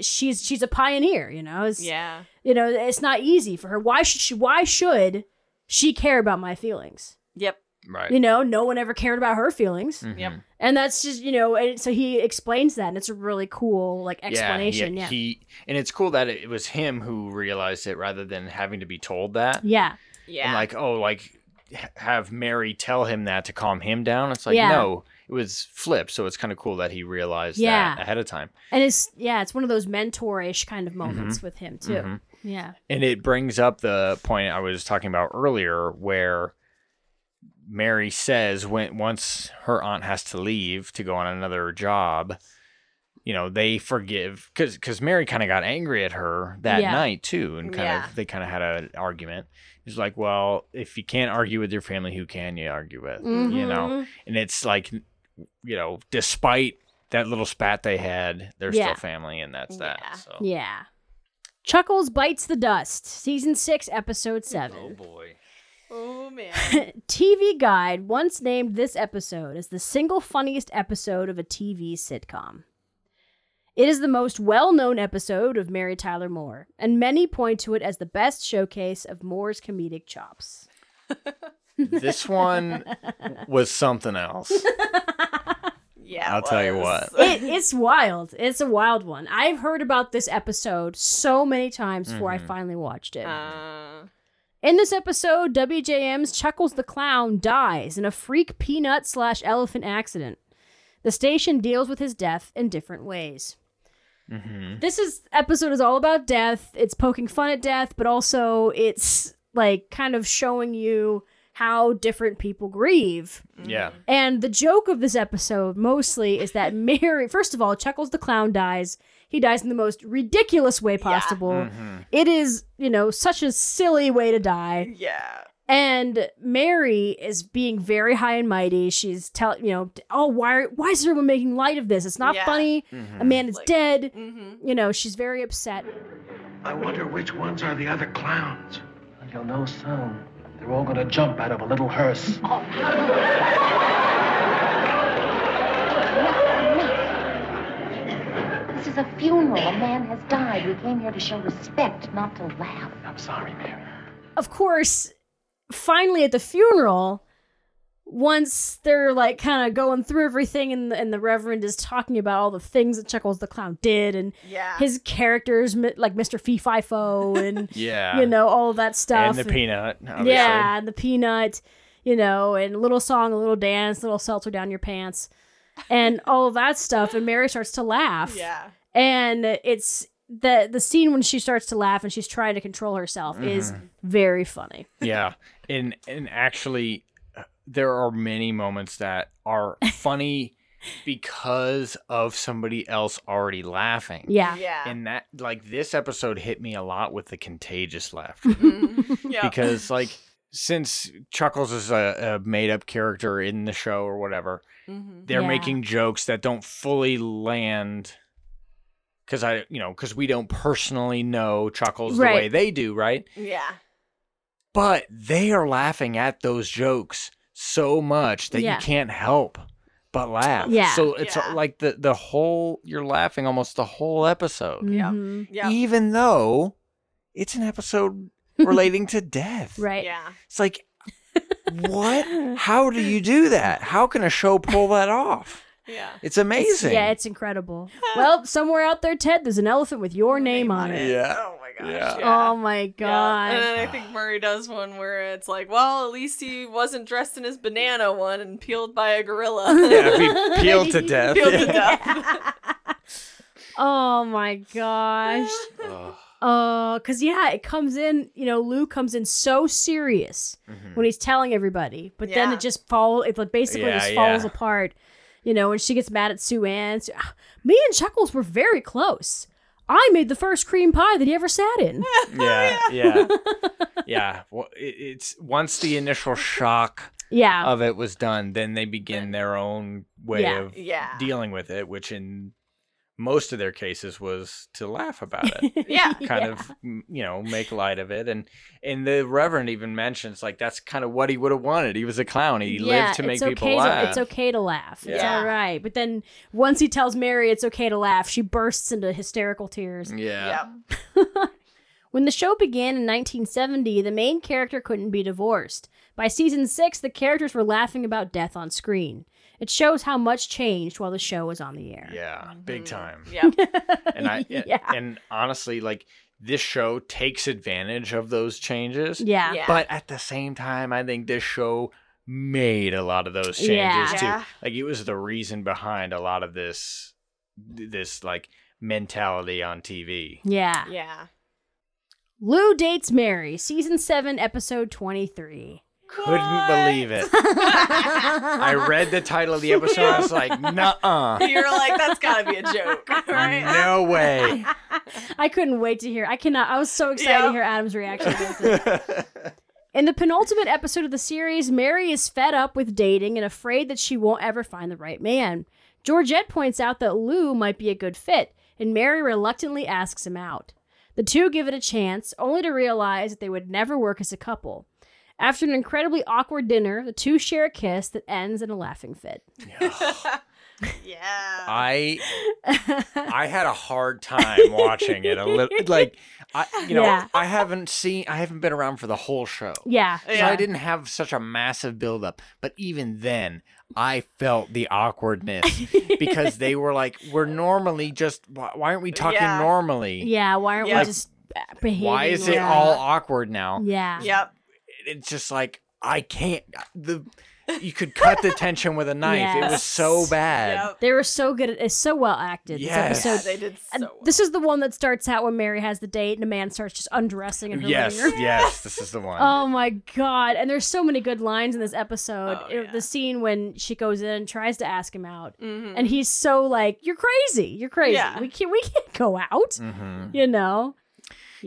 she's she's a pioneer, you know. It's, Yeah. You know, it's not easy for her. Why should she why should she care about my feelings? Yep. Right You know, no one ever cared about her feelings. Mhm. Yep. And that's just, you know, and so he explains that and it's a really cool like explanation. yeah, Yeah. he and it's cool that it was him who realized it rather than having to be told that Yeah. Yeah. and like oh like have mary tell him that to calm him down it's like Yeah. no it was flipped so it's kind of cool that he realized Yeah. that ahead of time And it's yeah, it's one of those mentorish kind of Mm-hmm. moments with him too. Mhm. Yeah. And it brings up the point I was talking about earlier where Mary says when once her aunt has to leave to go on another job, you know, they forgive cuz cuz Mary kind of got angry at her that Yeah. night too and kind Yeah. of they kind of had an argument. It's like, well, if you can't argue with your family, who can you argue with? You know. Mhm. And it's like you know, despite that little spat they had, they're Yeah. still family and that's Yeah. that. So Yeah. Chuckles bites the dust. Season 6, episode 7. Oh boy. Oh man. TV Guide once named this episode as the single funniest episode of a TV sitcom. It is the most well known episode of Mary Tyler Moore, and many point to it as the best showcase of Moore's comedic chops. This one was something else. Yeah, I'll tell you what. it, it's wild. It's a wild one. I've heard about this episode so many times before I Mhm. finally watched it. Uh, In this episode, WJM's Chuckles the Clown dies in a freak peanut slash elephant accident. The station deals with his death in different ways. Mm-hmm. This is episode is all about death. It's poking fun at death, but also it's like kind of showing you how different people grieve. Yeah. And the joke of this episode mostly is that Mary, first of all, Chuckles the clown dies. He dies in the most ridiculous way possible. Mhm. It is, you know, such a silly way to die. yeah. And Mary is being very high and mighty. She's telling, you know, oh, why, why is everyone making light of this? It's not Yeah. funny. Mhm. A man is Like- dead. Mm-hmm. You know, she's very upset. I wonder which ones are the other clowns. You'll know soon. They're all gonna jump out of a little hearse. This is a funeral. A man has died. We came here to show respect, not to laugh. I'm sorry, Mary. Of course, finally at the funeral, once they're like kind of going through everything, and the, and the Reverend is talking about all the things that Chuckles the Clown did, and Yeah. his characters like Mr. Fee Fi Fo, and Yeah. you know all of that stuff. and the peanut. Obviously. Yeah, and the peanut, you know, and a little song, a little dance, little seltzer down your pants, and all of that stuff. And Mary starts to laugh. Yeah. And it's the the scene when she starts to laugh and she's trying to control herself is Mhm. very funny. Yeah, and and actually, uh, there are many moments that are funny because of somebody else already laughing. Yeah. Yeah. And that like this episode hit me a lot with the contagious laughter Mhm. yeah. because like since Chuckles is a, a made up character in the show or whatever, Mhm. they're Yeah. making jokes that don't fully land because I you know because we don't personally know Chuckles the way they do, right? Yeah. but they are laughing at those jokes so much that Yeah. you can't help but laugh. Yeah. So it's uh, Yeah. like the the whole you're laughing almost the whole episode, Yeah. Mhm. Yeah. even though it's an episode relating to death. Right. Yeah. It's like what? How do you do that? How can a show pull that off? Yeah. It's amazing. Yeah, it's incredible. well, somewhere out there, Ted, there's an elephant with your name on it. Yeah. Oh my gosh. Yeah. Yeah. Oh my Yeah. god. And then I think Murray does one where it's like, well, at least he wasn't dressed in his banana one and peeled by a gorilla. yeah, if he peeled to death. Peeled to death. oh my gosh. Ugh. Uh, cause yeah, it comes in. You know, Lou comes in so serious Mhm. when he's telling everybody, but then it just falls. It like basically Yeah, just falls yeah. apart. You know, and she gets mad at Sue Ann. So, "Ah, me and Chuckles were very close. I made the first cream pie that he ever sat in. yeah, yeah, yeah. Well, it, it's once the initial shock yeah, of it was done, then they begin their own way Yeah. of Yeah. dealing with it, which in most of their cases was to laugh about it. Yeah. kind Yeah. of you know make light of it and and the reverend even mentions like that's kind of what he would have wanted he was a clown he lived to make it's people okay laugh it's okay to laugh. It's all right. But then once he tells Mary it's okay to laugh, she bursts into hysterical tears. yeah When the show began in 1970, the main character couldn't be divorced. By season six, the characters were laughing about death on screen. It shows how much changed while the show was on the air. yeah mm-hmm. big time Yeah. and i Yeah. and honestly like this show takes advantage of those changes Yeah. Yeah. but at the same time i think this show made a lot of those changes Yeah. too Yeah. like it was the reason behind a lot of this this like mentality on tv Yeah. Yeah. Lou dates Mary, season seven, episode 23. Couldn't believe it I read the title of the episode. I was like, "Nuh-uh, You're like, that's gotta be a joke, right? no way." I couldn't wait to hear. I cannot. I was so excited to hear Adam's reaction to. In the penultimate episode of the series, Mary is fed up with dating and afraid that she won't ever find the right man. Georgette points out that Lou might be a good fit, and Mary reluctantly asks him out. The two give it a chance, only to realize that they would never work as a couple. After an incredibly awkward dinner, the two share a kiss that ends in a laughing fit. Yeah. I I had a hard time watching it. A little like I you know Yeah. I haven't seen I haven't been around for the whole show. Yeah. So Yeah. I didn't have such a massive buildup. But even then, I felt the awkwardness because they were like, "We're normally just. Why, why aren't we talking Yeah. normally? Yeah, why aren't Yeah. we just behaving? Why is it all awkward now? Yeah. Yep. It's just like I can't. The you could cut the tension with a knife. It was so bad. Yep. They were so good. At, it's so well acted. Yes. This episode. they did And so. This is the one that starts out when Mary has the date and a man starts just undressing in her Yes, living room. yes, this is the one. Oh my god! And there's so many good lines in this episode. Oh, It- yeah. The scene when she goes in and tries to ask him out, Mhm. and he's so like, "You're crazy. You're crazy. Yeah. We can't. We can't go out. Mhm. You know."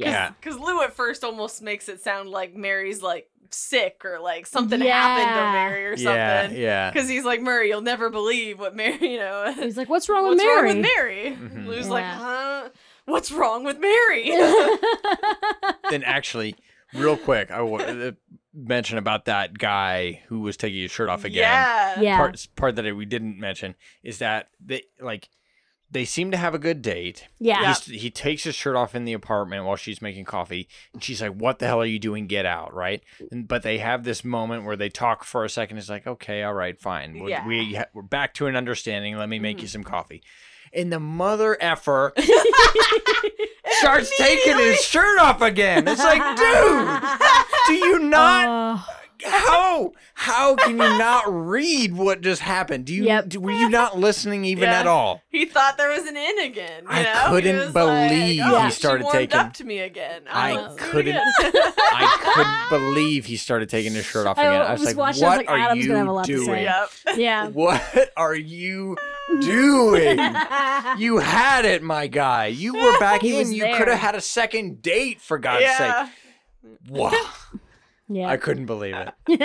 Yeah. Because Lou at first almost makes it sound like Mary's like sick or like something Yeah. happened to Mary or something. yeah. Because he's like, Murray, you'll never believe what Mary, you know. He's like, "What's wrong What's with Mary?" wrong with Mary? Mhm. Lou's like, huh? What's wrong with Mary? then actually, real quick, I want to mention about that guy who was taking his shirt off again. Yeah. Yeah. Part part that we didn't mention is that they like they seem to have a good date. Yeah. He's, he takes his shirt off in the apartment while she's making coffee, and she's like, "What the hell are you doing? Get out!" Right? And, but they have this moment where they talk for a second. It's like, "Okay, all right, fine. We're, Yeah. we ha- we're back to an understanding. Let me make you mm-hmm. some coffee." And the mother effer starts taking his shirt off again. It's like, dude, do you not? Oh, How how can you not read what just happened? Do you Yep. do- were you not listening even Yeah. at all? He thought there was an in again. You I know? He couldn't was believe like, oh, he started she warmed taking- up to me again. I let's do it couldn't- again. I couldn't believe he started taking his shirt off I again. I was, was like, watching, I "What was like, are Adam's you gonna have a lot to doing? say. yep. yeah. What are you doing? you had it, my guy. You were back He in. You there. could have had a second date, for God's yeah. sake. Wow. Yeah. I couldn't believe it.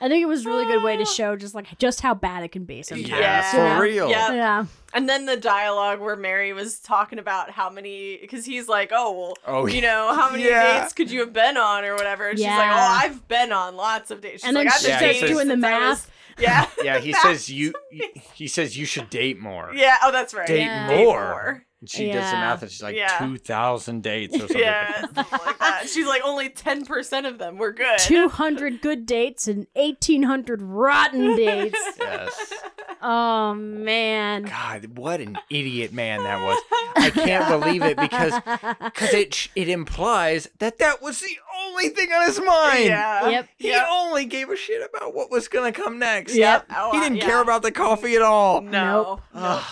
I think it was a really good way to ah. show just like just how bad it can be sometimes. Yeah, you for know? real. Yeah. Yeah. And then the dialogue where Mary was talking about how many, because he's like, oh, well, Oh, you know, how many yeah. dates could you have been on or whatever? And she's like, oh, I've been on lots of dates. She's And then like, I've she been Yeah, starts dating doing the since was- math. Yeah. Yeah, he says you. He says you should date more. Yeah. Oh, that's right. Date Yeah. more. And she does the math, and she's like Yeah. two thousand dates or something. Yeah, something like that. She's like, only 10% of them were good. 200 good dates and 1800 rotten dates. Yes. Oh man. God, what an idiot man that was. I can't believe it because because it it implies that that was the only thing on his mind. Yeah. Yep. He Yep. only gave a shit about what was gonna come next. Yep. Oh, He uh, didn't yeah. care about the coffee at all. No. Ugh.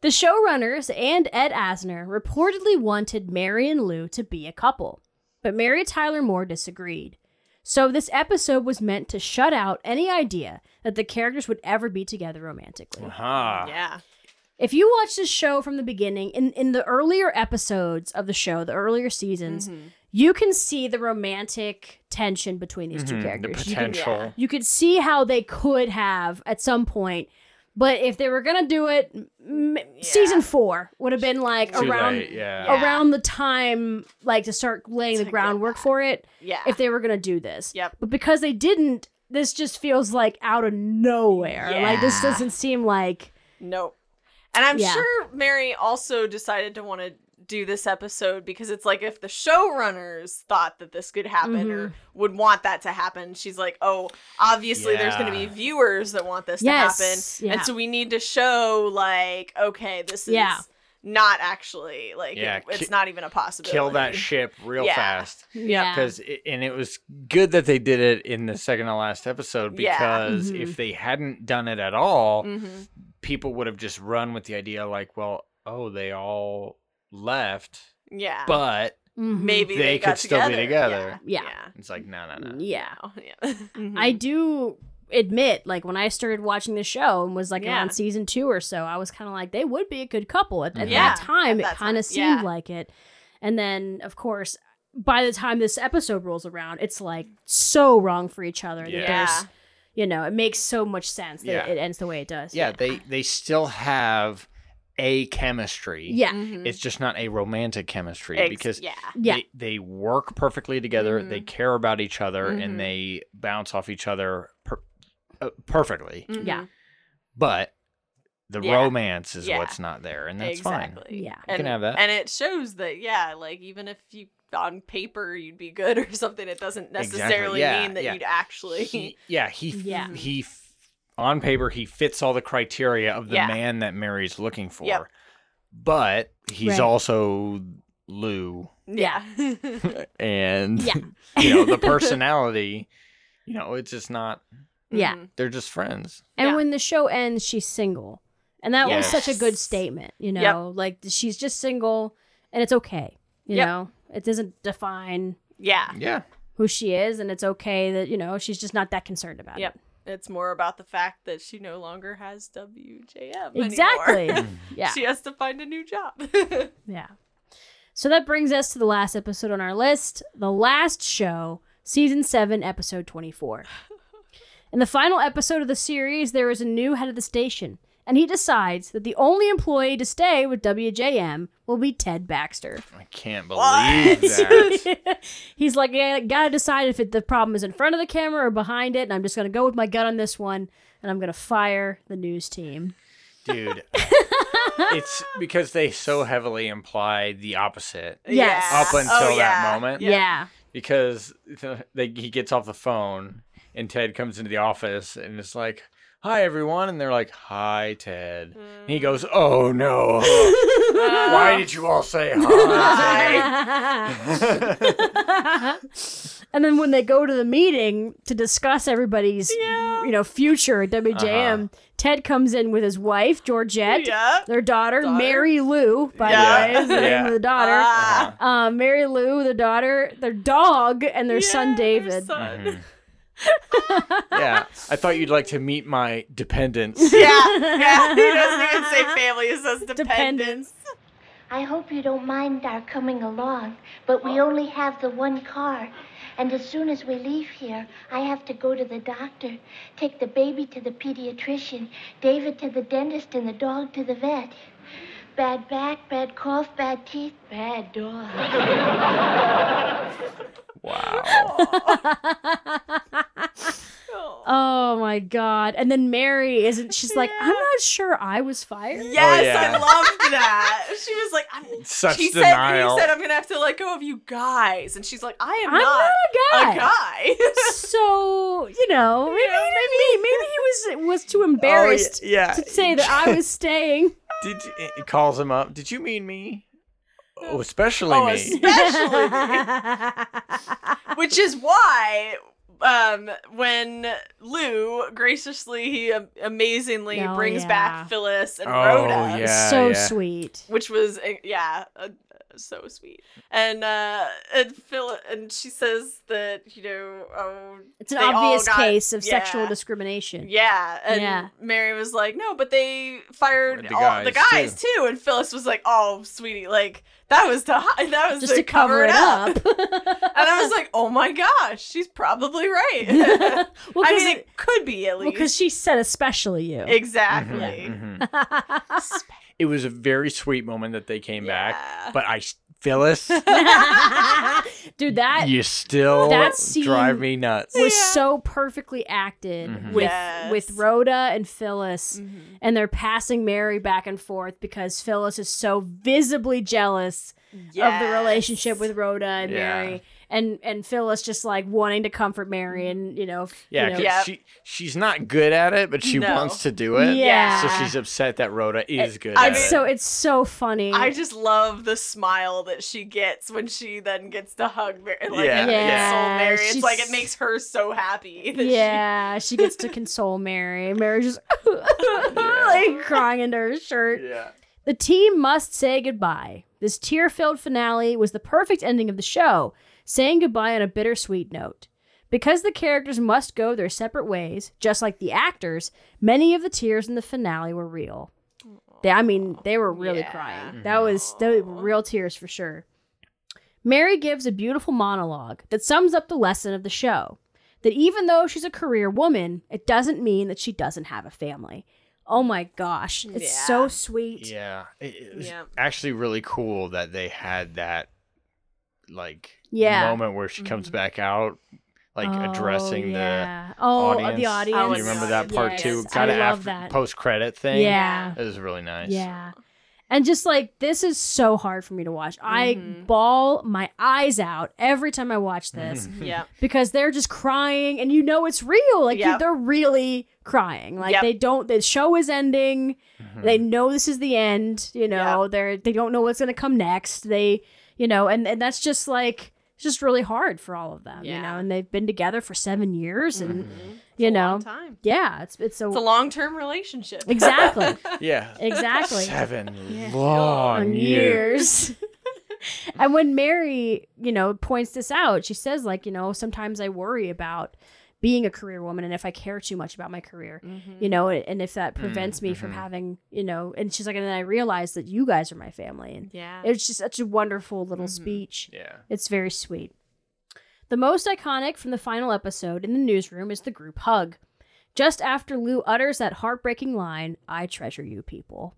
The showrunners and Ed Asner reportedly wanted Mary and Lou to be a couple, but Mary Tyler Moore disagreed. So this episode was meant to shut out any idea that the characters would ever be together romantically. Uh-huh. Yeah. If you watch this show from the beginning, in, in the earlier episodes of the show, the earlier seasons, Mm-hmm. you can see the romantic tension between these two Mhm, The characters. You can, potential. you could see how they could have at some point, but if they were gonna do it, m- season four would have been like Too around late, yeah. Yeah. around the time like to start laying To the groundwork that. for it. Yeah. If they were gonna do this, Yep. But because they didn't, this just feels like out of nowhere. Yeah. Like this doesn't seem like Nope. And I'm Yeah. sure Mary also decided to want to do this episode because it's like if the showrunners thought that this could happen or Mm-hmm. would want that to happen, she's like, oh, obviously there's going to be viewers that want this Yes, to happen. yeah. And so we need to show, like, okay, this is Yeah. not actually, like, Yeah, it- it's ki- not even a possibility. Kill that ship real Yeah. fast. yeah. Because and it was good that they did it in the second to last episode Yeah. because Mhm. if they hadn't done it at all, hmm people would have just run with the idea like, well, oh, they all left, Yeah. but Mhm. maybe they they, could got still be together. together. Yeah. Yeah. it's like no, no, no. yeah. Oh, yeah. Mhm. I do admit, like when I started watching the show and was like Yeah. around season two or so, I was kind of like they would be a good couple. At, at Yeah, that time, at that it kind of seemed yeah. like it. And then, of course, by the time this episode rolls around, it's like so wrong for each other. Yeah. That there's, you know, it makes so much sense that Yeah. it ends the way it does. Yeah, they they still have a chemistry. Yeah. Mhm. It's just not a romantic chemistry Ex- because yeah. Yeah. they, they work perfectly together. They care about each other Mhm. and they bounce off each other per- uh, perfectly. Mhm. Yeah. But the Yeah. romance is Yeah. what's not there, and that's fine. Yeah. You and, can have that. And it shows that yeah, like even if you on paper you'd be good or something, it doesn't Exactly, necessarily yeah, mean that yeah. you'd actually. He, yeah, he f- Yeah. he f- on paper he fits all the criteria of the Yeah. man that Mary's looking for. Yep. But he's Right. also Lou yeah. and Yeah. you know, the personality, you know, it's just not Yeah. Mhm. they're just friends. And Yeah. when the show ends, she's single. And that was such a good statement, you Yep. know? Like she's just single and it's okay. You Yep. know? It doesn't define Yeah. Yeah. who she is and it's okay that, you know, she's just not that concerned about Yep. It's more about the fact that she no longer has WJM. Exactly. Anymore. Hmm. yeah. she has to find a new job. Yeah. So that brings us to the last episode on our list, the last show, season 7, episode 24. In the final episode of the series, there is a new head of the station, and he decides that the only employee to stay with WJM will be Ted Baxter. I can't What? believe that. He's like, I gotta decide if it, the problem is in front of the camera or behind it, and I'm just gonna go with my gut on this one, and I'm gonna fire the news team. Dude. it's because they so heavily imply the opposite Yes. Up oh, until Oh, that yeah. moment. Yeah. because they, he gets off the phone and Ted comes into the office and it's like, "Hi everyone," and they're like, "Hi Ted." And he goes, "Oh no, why did you all say hi?" and then when they go to the meeting to discuss everybody's you know future at WJM, Uh-huh. Ted comes in with his wife Georgette, Yeah. their daughter, Daughter. Mary Lou, by Yeah. the way, is the name of the daughter. Ah. Um, Mary Lou, the daughter, their dog, and their Yeah, son their David. son. Mhm. Yeah, I thought you'd like to meet my dependents. Yeah, yeah. He doesn't even say family; he says dependents. Dependents. I hope you don't mind our coming along, but we only have the one car. And as soon as we leave here, I have to go to the doctor, take the baby to the pediatrician, David to the dentist, and the dog to the vet. Bad back, bad cough, bad teeth, bad dog. Wow. Oh my god! And then Mary isn't. She's like, I'm not sure I was fired. Yes, oh, yeah. I loved that. She was like, I'm, Such she denial. said, he said, I'm gonna have to let go of you guys, and she's like, I am I'm not, not a a guy. guy. So you know, maybe, Yeah, maybe maybe he was was too oh, embarrassed Oh, yeah. to say that I was staying. Did you, it calls him up? Did you mean me? Oh, especially Oh, me. especially me. Which is why, um, when Lou graciously, he amazingly Oh, brings yeah. back Phyllis and Oh, Rhoda, yeah. so sweet. which was uh, yeah, uh, so sweet. And uh, and Phil and she says that you know, oh, It's an obvious got- case of sexual discrimination. Yeah, and Yeah. Mary was like, "No, but they fired The all the guys, guys too. And Phyllis was like, "Oh, sweetie, like that was to hi- that was Just to cover, it up." up. and I was like, "Oh my gosh, she's probably right." well, I 'cause mean, it- it could be at least because she said especially you. exactly. Mhm. It was a very sweet moment that they came Yeah. back, but I, Phyllis, Dude, that you still that scene drive me nuts. was Yeah. so perfectly acted Mhm. with Yes. with Rhoda and Phyllis, Mhm. and they're passing Mary back and forth because Phyllis is so visibly jealous of the relationship with Rhoda and Yeah. Mary, and and Phyllis just like wanting to comfort Mary, and you know, Yeah, you know, 'cause Yep. she she's not good at it, but she No. wants to do it. Yeah. So she's upset that Rhoda is good I at it's mean- it. so it's so funny. I just love the smile that she gets when she then gets to hug Mary, like Yeah. and Yeah, console Mary. It's she's- like it makes her so happy. that she- yeah, she gets to console Mary. Mary's just like crying into her shirt. yeah. The team must say goodbye. This tear filled finale was the perfect ending of the show, saying goodbye on a bittersweet note. Because the characters must go their separate ways, just like the actors, many of the tears in the finale were real. They, I mean, they were really Yeah. crying. That was those were real tears for sure. Mary gives a beautiful monologue that sums up the lesson of the show. That even though she's a career woman, it doesn't mean that she doesn't have a family. Oh my gosh, it's so sweet. Yeah. It, it was Yeah. actually really cool that they had that like Yeah. moment where she comes back out like Oh, addressing yeah. the Oh, audience. the audience. Oh, you remember that part Yes, too? I Kind of love after that. post credit thing. Yeah. it was really nice. Yeah. And just like this is so hard for me to watch. I Mhm. bawl my eyes out every time I watch this Yeah. because they're just crying and you know it's real. Like Yep. they're really crying. Like Yep. they don't the show is ending. Mm-hmm. They know this is the end, you know. They're they don't know what's going to come next. They, you know, and and that's just like it's just really hard for all of them, you know. And they've been together for 7 years and Mm-hmm. you a know. long time. Yeah, it's it's so It's a long term relationship. Exactly. Yeah. Exactly. Seven Yeah. long years. years. and when Mary, you know, points this out, she says, like, you know, sometimes I worry about being a career woman and if I care too much about my career, you know, and if that prevents me from mhm. having, you know, and she's like, and then I realize that you guys are my family. And Yeah. it's just such a wonderful little speech. Yeah. It's very sweet. The most iconic from the final episode in the newsroom is the group hug. Just after Lou utters that heartbreaking line, I treasure you people.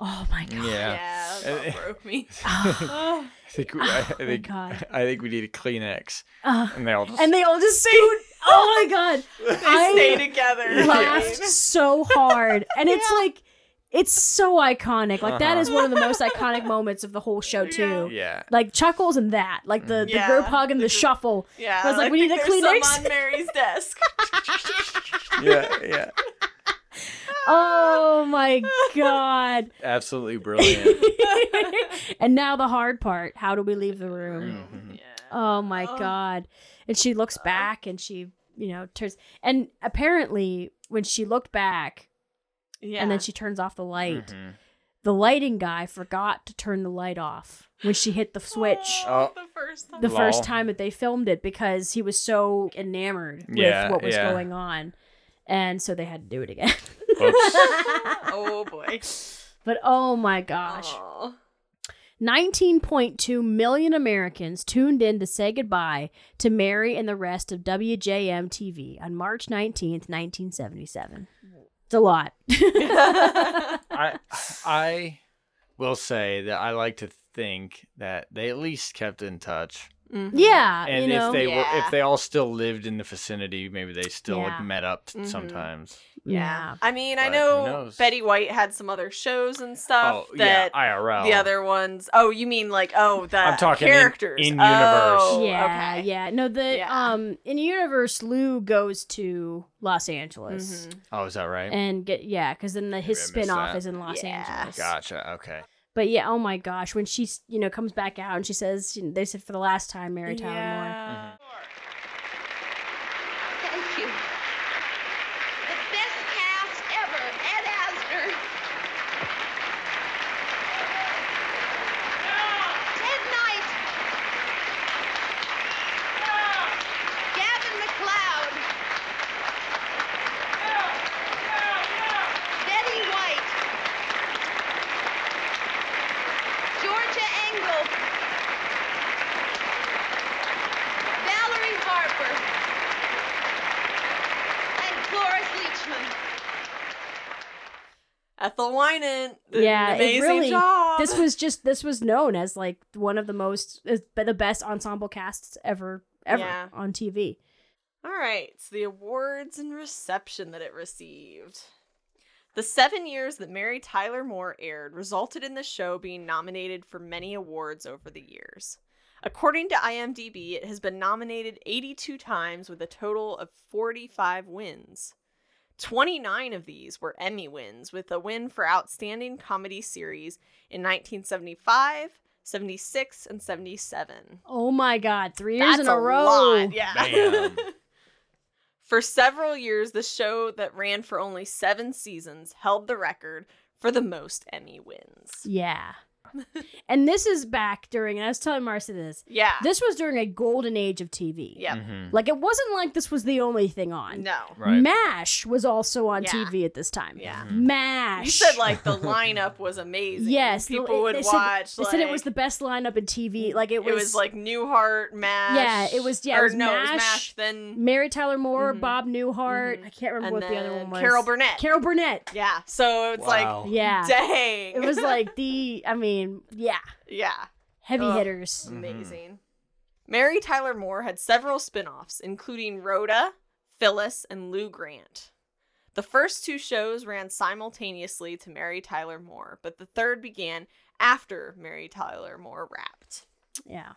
Oh my god. Yeah. Yeah, that broke me. I think we, I, I Oh my think God. I think we need a Kleenex. Uh, and they all just and they all just scoot. Oh my god. They I stay together. laughed so hard. And it's like it's so iconic. Like that Uh-huh. is one of the most iconic moments of the whole show too. Yeah. Like Chuckles and that. Like the, Yeah, the group hug and the, shuffle. Yeah, I was like, I we need a think there's Kleenex. some on Mary's desk. yeah, yeah. oh my god. Absolutely brilliant. and now the hard part. How do we leave the room? Mhm. Oh my god. And she looks back and she, you know, turns and apparently when she looked back Yeah. and then she turns off the light, Mhm. the lighting guy forgot to turn the light off when she hit the switch. Oh. the first time. The first time that they filmed it because he was so enamored with what was yeah. going on. And so they had to do it again. Oh boy. But oh my gosh. Aw. 19.2 million Americans tuned in to say goodbye to Mary and the rest of WJM TV on March 19th, 1977. It's a lot. I I will say that I like to think that they at least kept in touch. Yeah, And you know. if they were if they all still lived in the vicinity, maybe they still Yeah. like met up t- Mhm. sometimes. yeah. I mean, I But who know? Betty White had some other shows and stuff oh yeah, that IRL. the other ones. Oh, you mean like oh the I'm talking characters in Oh, universe. yeah, okay. yeah. No, the Yeah. um in universe Lou goes to Los Angeles Mhm. Oh, is that right? and get yeah, because then the his Maybe I spin-off that. is in Los Yeah. Angeles. Gotcha. Okay. But yeah, oh my gosh, when she you know comes back out and she says you know, they said for the last time, Mary Tyler Moore. Yeah. Mm-hmm. Thank you. The best cast ever, Ed Asner. Ted Knight. Gavin MacLeod. Betty White. Georgia Engel. Valerie Harper and Cloris Leachman. Ethel Wynant. did yeah, amazing really. job. This was just this was known as like one of the most the best ensemble casts ever ever Yeah. on TV. All right, so the awards and reception that it received. The seven years that Mary Tyler Moore aired resulted in the show being nominated for many awards over the years. According to IMDb, it has been nominated 82 times with a total of 45 wins. 29 of these were Emmy wins, with a win for Outstanding Comedy Series in 1975, 76, and 77. Oh my God, three years That's in a, row. lot, Yeah. For several years, the show that ran for only seven seasons held the record for the most Emmy wins. Yeah. and this is back during, and I was telling Marcy this. Yeah. This was during a golden age of TV. Yep. Mhm. Like it wasn't like this was the only thing on. No. Right. MASH was also on Yeah. TV at this time. Yeah. MASH. You said like the lineup was amazing. yes, the- People it- would they said- watch. They said it was the best lineup in TV. Like it was, It was like Newhart, Mash. Yeah, it was- yeah, it or was no, it was MASH, Mash. Then Mary Tyler Moore, Mhm. Bob Newhart. Mhm. I can't remember and what the other one was. Carol Burnett. Carol Burnett. Yeah. So it's Wow. like, Yeah. dang. It was like the. I mean, yeah, yeah, heavy Ugh. hitters. Mm-hmm. amazing. Mary Tyler Moore had several spin offs, including Rhoda, Phyllis, and Lou Grant. The first two shows ran simultaneously to Mary Tyler Moore, but the third began after Mary Tyler Moore wrapped. Yeah.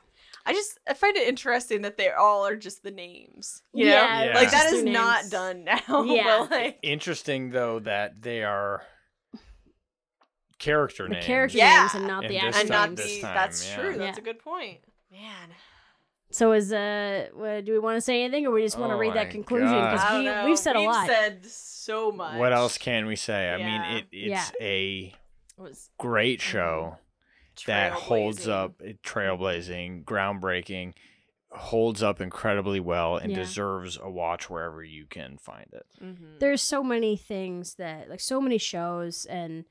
I just I find it interesting that they all are just the names. You know? Yeah, Yeah. Like that just is their not names. done now. Yeah. but, like, Interesting though that they are character The names. character Yeah. names and not And the this actual and not the time, that's yeah. true. That's Yeah. a good point. Man. So is uh, what, do we want to say anything, or we just want to Oh read that conclusion? Because I don't we know. we've said a lot. said so much. What else can we say? I mean, it, it's a It great show that holds up, trailblazing, groundbreaking, holds up incredibly well, and Yeah. deserves a watch wherever you can find it. Mhm. There's so many things that, like, so many shows and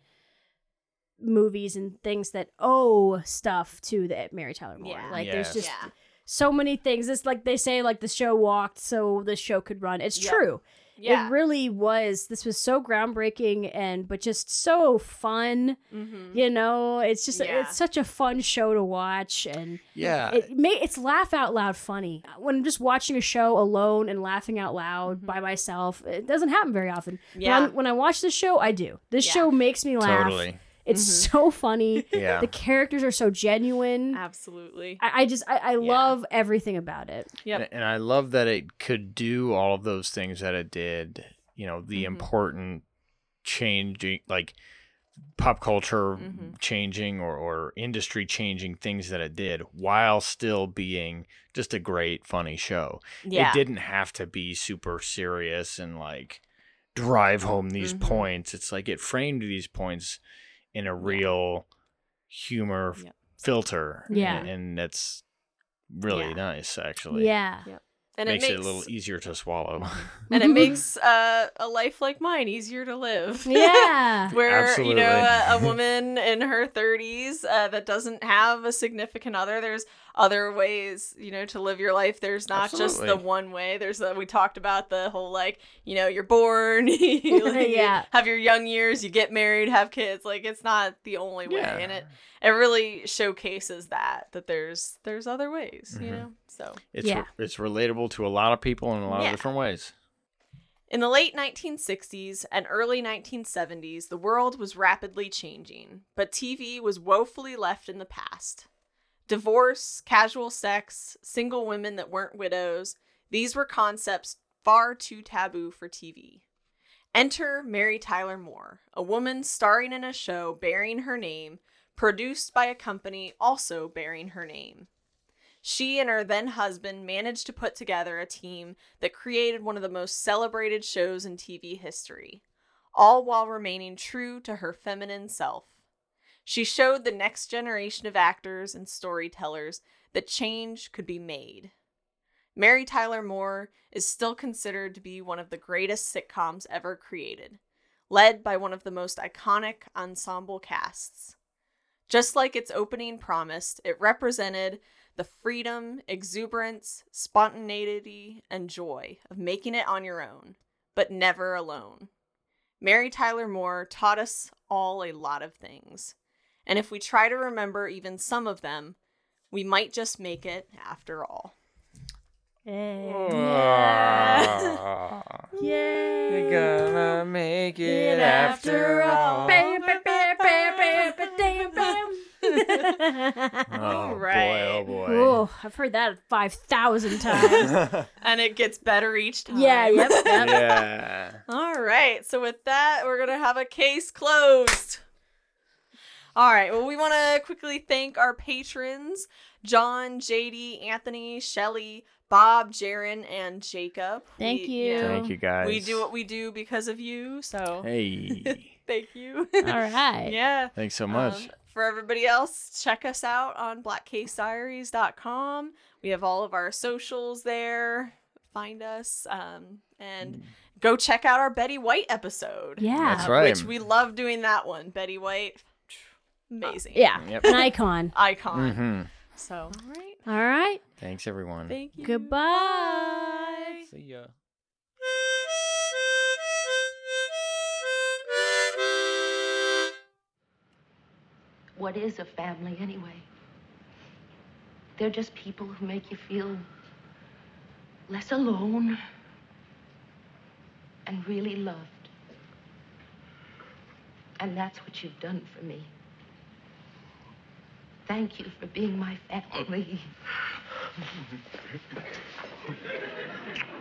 movies and things that owe stuff to the Mary Tyler Moore. Yeah. Like, Yes. there's just Yeah. so many things. It's like they say, like the show walked, so the show could run. It's Yep. true. Yeah. It really was. This was so groundbreaking and but just so fun. Mhm. You know, it's just Yeah. it's such a fun show to watch and Yeah. it may it's laugh out loud funny. When I'm just watching a show alone and laughing out loud Mm-hmm. by myself, it doesn't happen very often. Yeah. When, I'm- when I watch this show, I do. This Yeah. show makes me laugh. Totally. It's Mhm. so funny. Yeah. The characters are so genuine. Absolutely. I, I just I, I love everything about it. Yep. And, and I love that it could do all of those things that it did. You know, the Mhm. important changing, like pop culture Mhm. changing or, or industry changing things that it did while still being just a great, funny show. Yeah. It didn't have to be super serious and like drive home these Mhm. points. It's like it framed these points in a real humor f- Yep. filter. Yeah. And, and that's really Yeah. nice, actually. Yeah. And makes it makes it, a little easier to swallow. and it makes uh, a life like mine easier to live. Yeah. Where you know a, a woman in her 30s uh, that doesn't have a significant other, there's other ways you know to live your life. There's not just the one way. There's the, we talked about the whole like you know you're born, you, like, you Yeah. have your young years, you get married, have kids. Like it's not the only way, Yeah. and it it really showcases that that there's there's other ways. You Mhm. know, so It's Yeah. re- it's relatable to a lot of people in a lot Yeah. of different ways. In the late 1960s and early 1970s, the world was rapidly changing, but TV was woefully left in the past. Divorce, casual sex, single women that weren't widows, these were concepts far too taboo for TV. Enter Mary Tyler Moore, a woman starring in a show bearing her name, produced by a company also bearing her name. She and her then husband managed to put together a team that created one of the most celebrated shows in TV history, all while remaining true to her feminine self. She showed the next generation of actors and storytellers that change could be made. Mary Tyler Moore is still considered to be one of the greatest sitcoms ever created, led by one of the most iconic ensemble casts. Just like its opening promised, it represented the freedom, exuberance, spontaneity, and joy of making it on your own, but never alone. Mary Tyler Moore taught us all a lot of things, and if we try to remember even some of them, we might just make it after all. Ah, Yeah. You're gonna make it after all. Bam, bam, bam, bam, bam, bam, bam, bam. Oh right. boy, oh boy. Oh, I've heard that 5,000 times. And it gets better each time. yeah, yep, yep. yeah. All right. So with that, we're gonna have a case closed. All right. Well, we want to quickly thank our patrons: John, JD, Anthony, Shelly, Bob, Jaron, and Jacob. Thank We- you. Thank you guys. We do what we do because of you. So Hey. thank you. All right. yeah. Thanks so much. Um, for everybody else, check us out on blackcasediaries.com. We have all of our socials there. Find us um, and go check out our Betty White episode. Yeah. That's right. Which we love doing that one. Betty White, amazing. Yeah, Yep. an icon. Icon. hmm So, all right. All right. Thanks everyone. Thank you. Goodbye. See ya. What is a family anyway? They're just people who make you feel less alone and really loved. And that's what you've done for me. Thank you for being my family.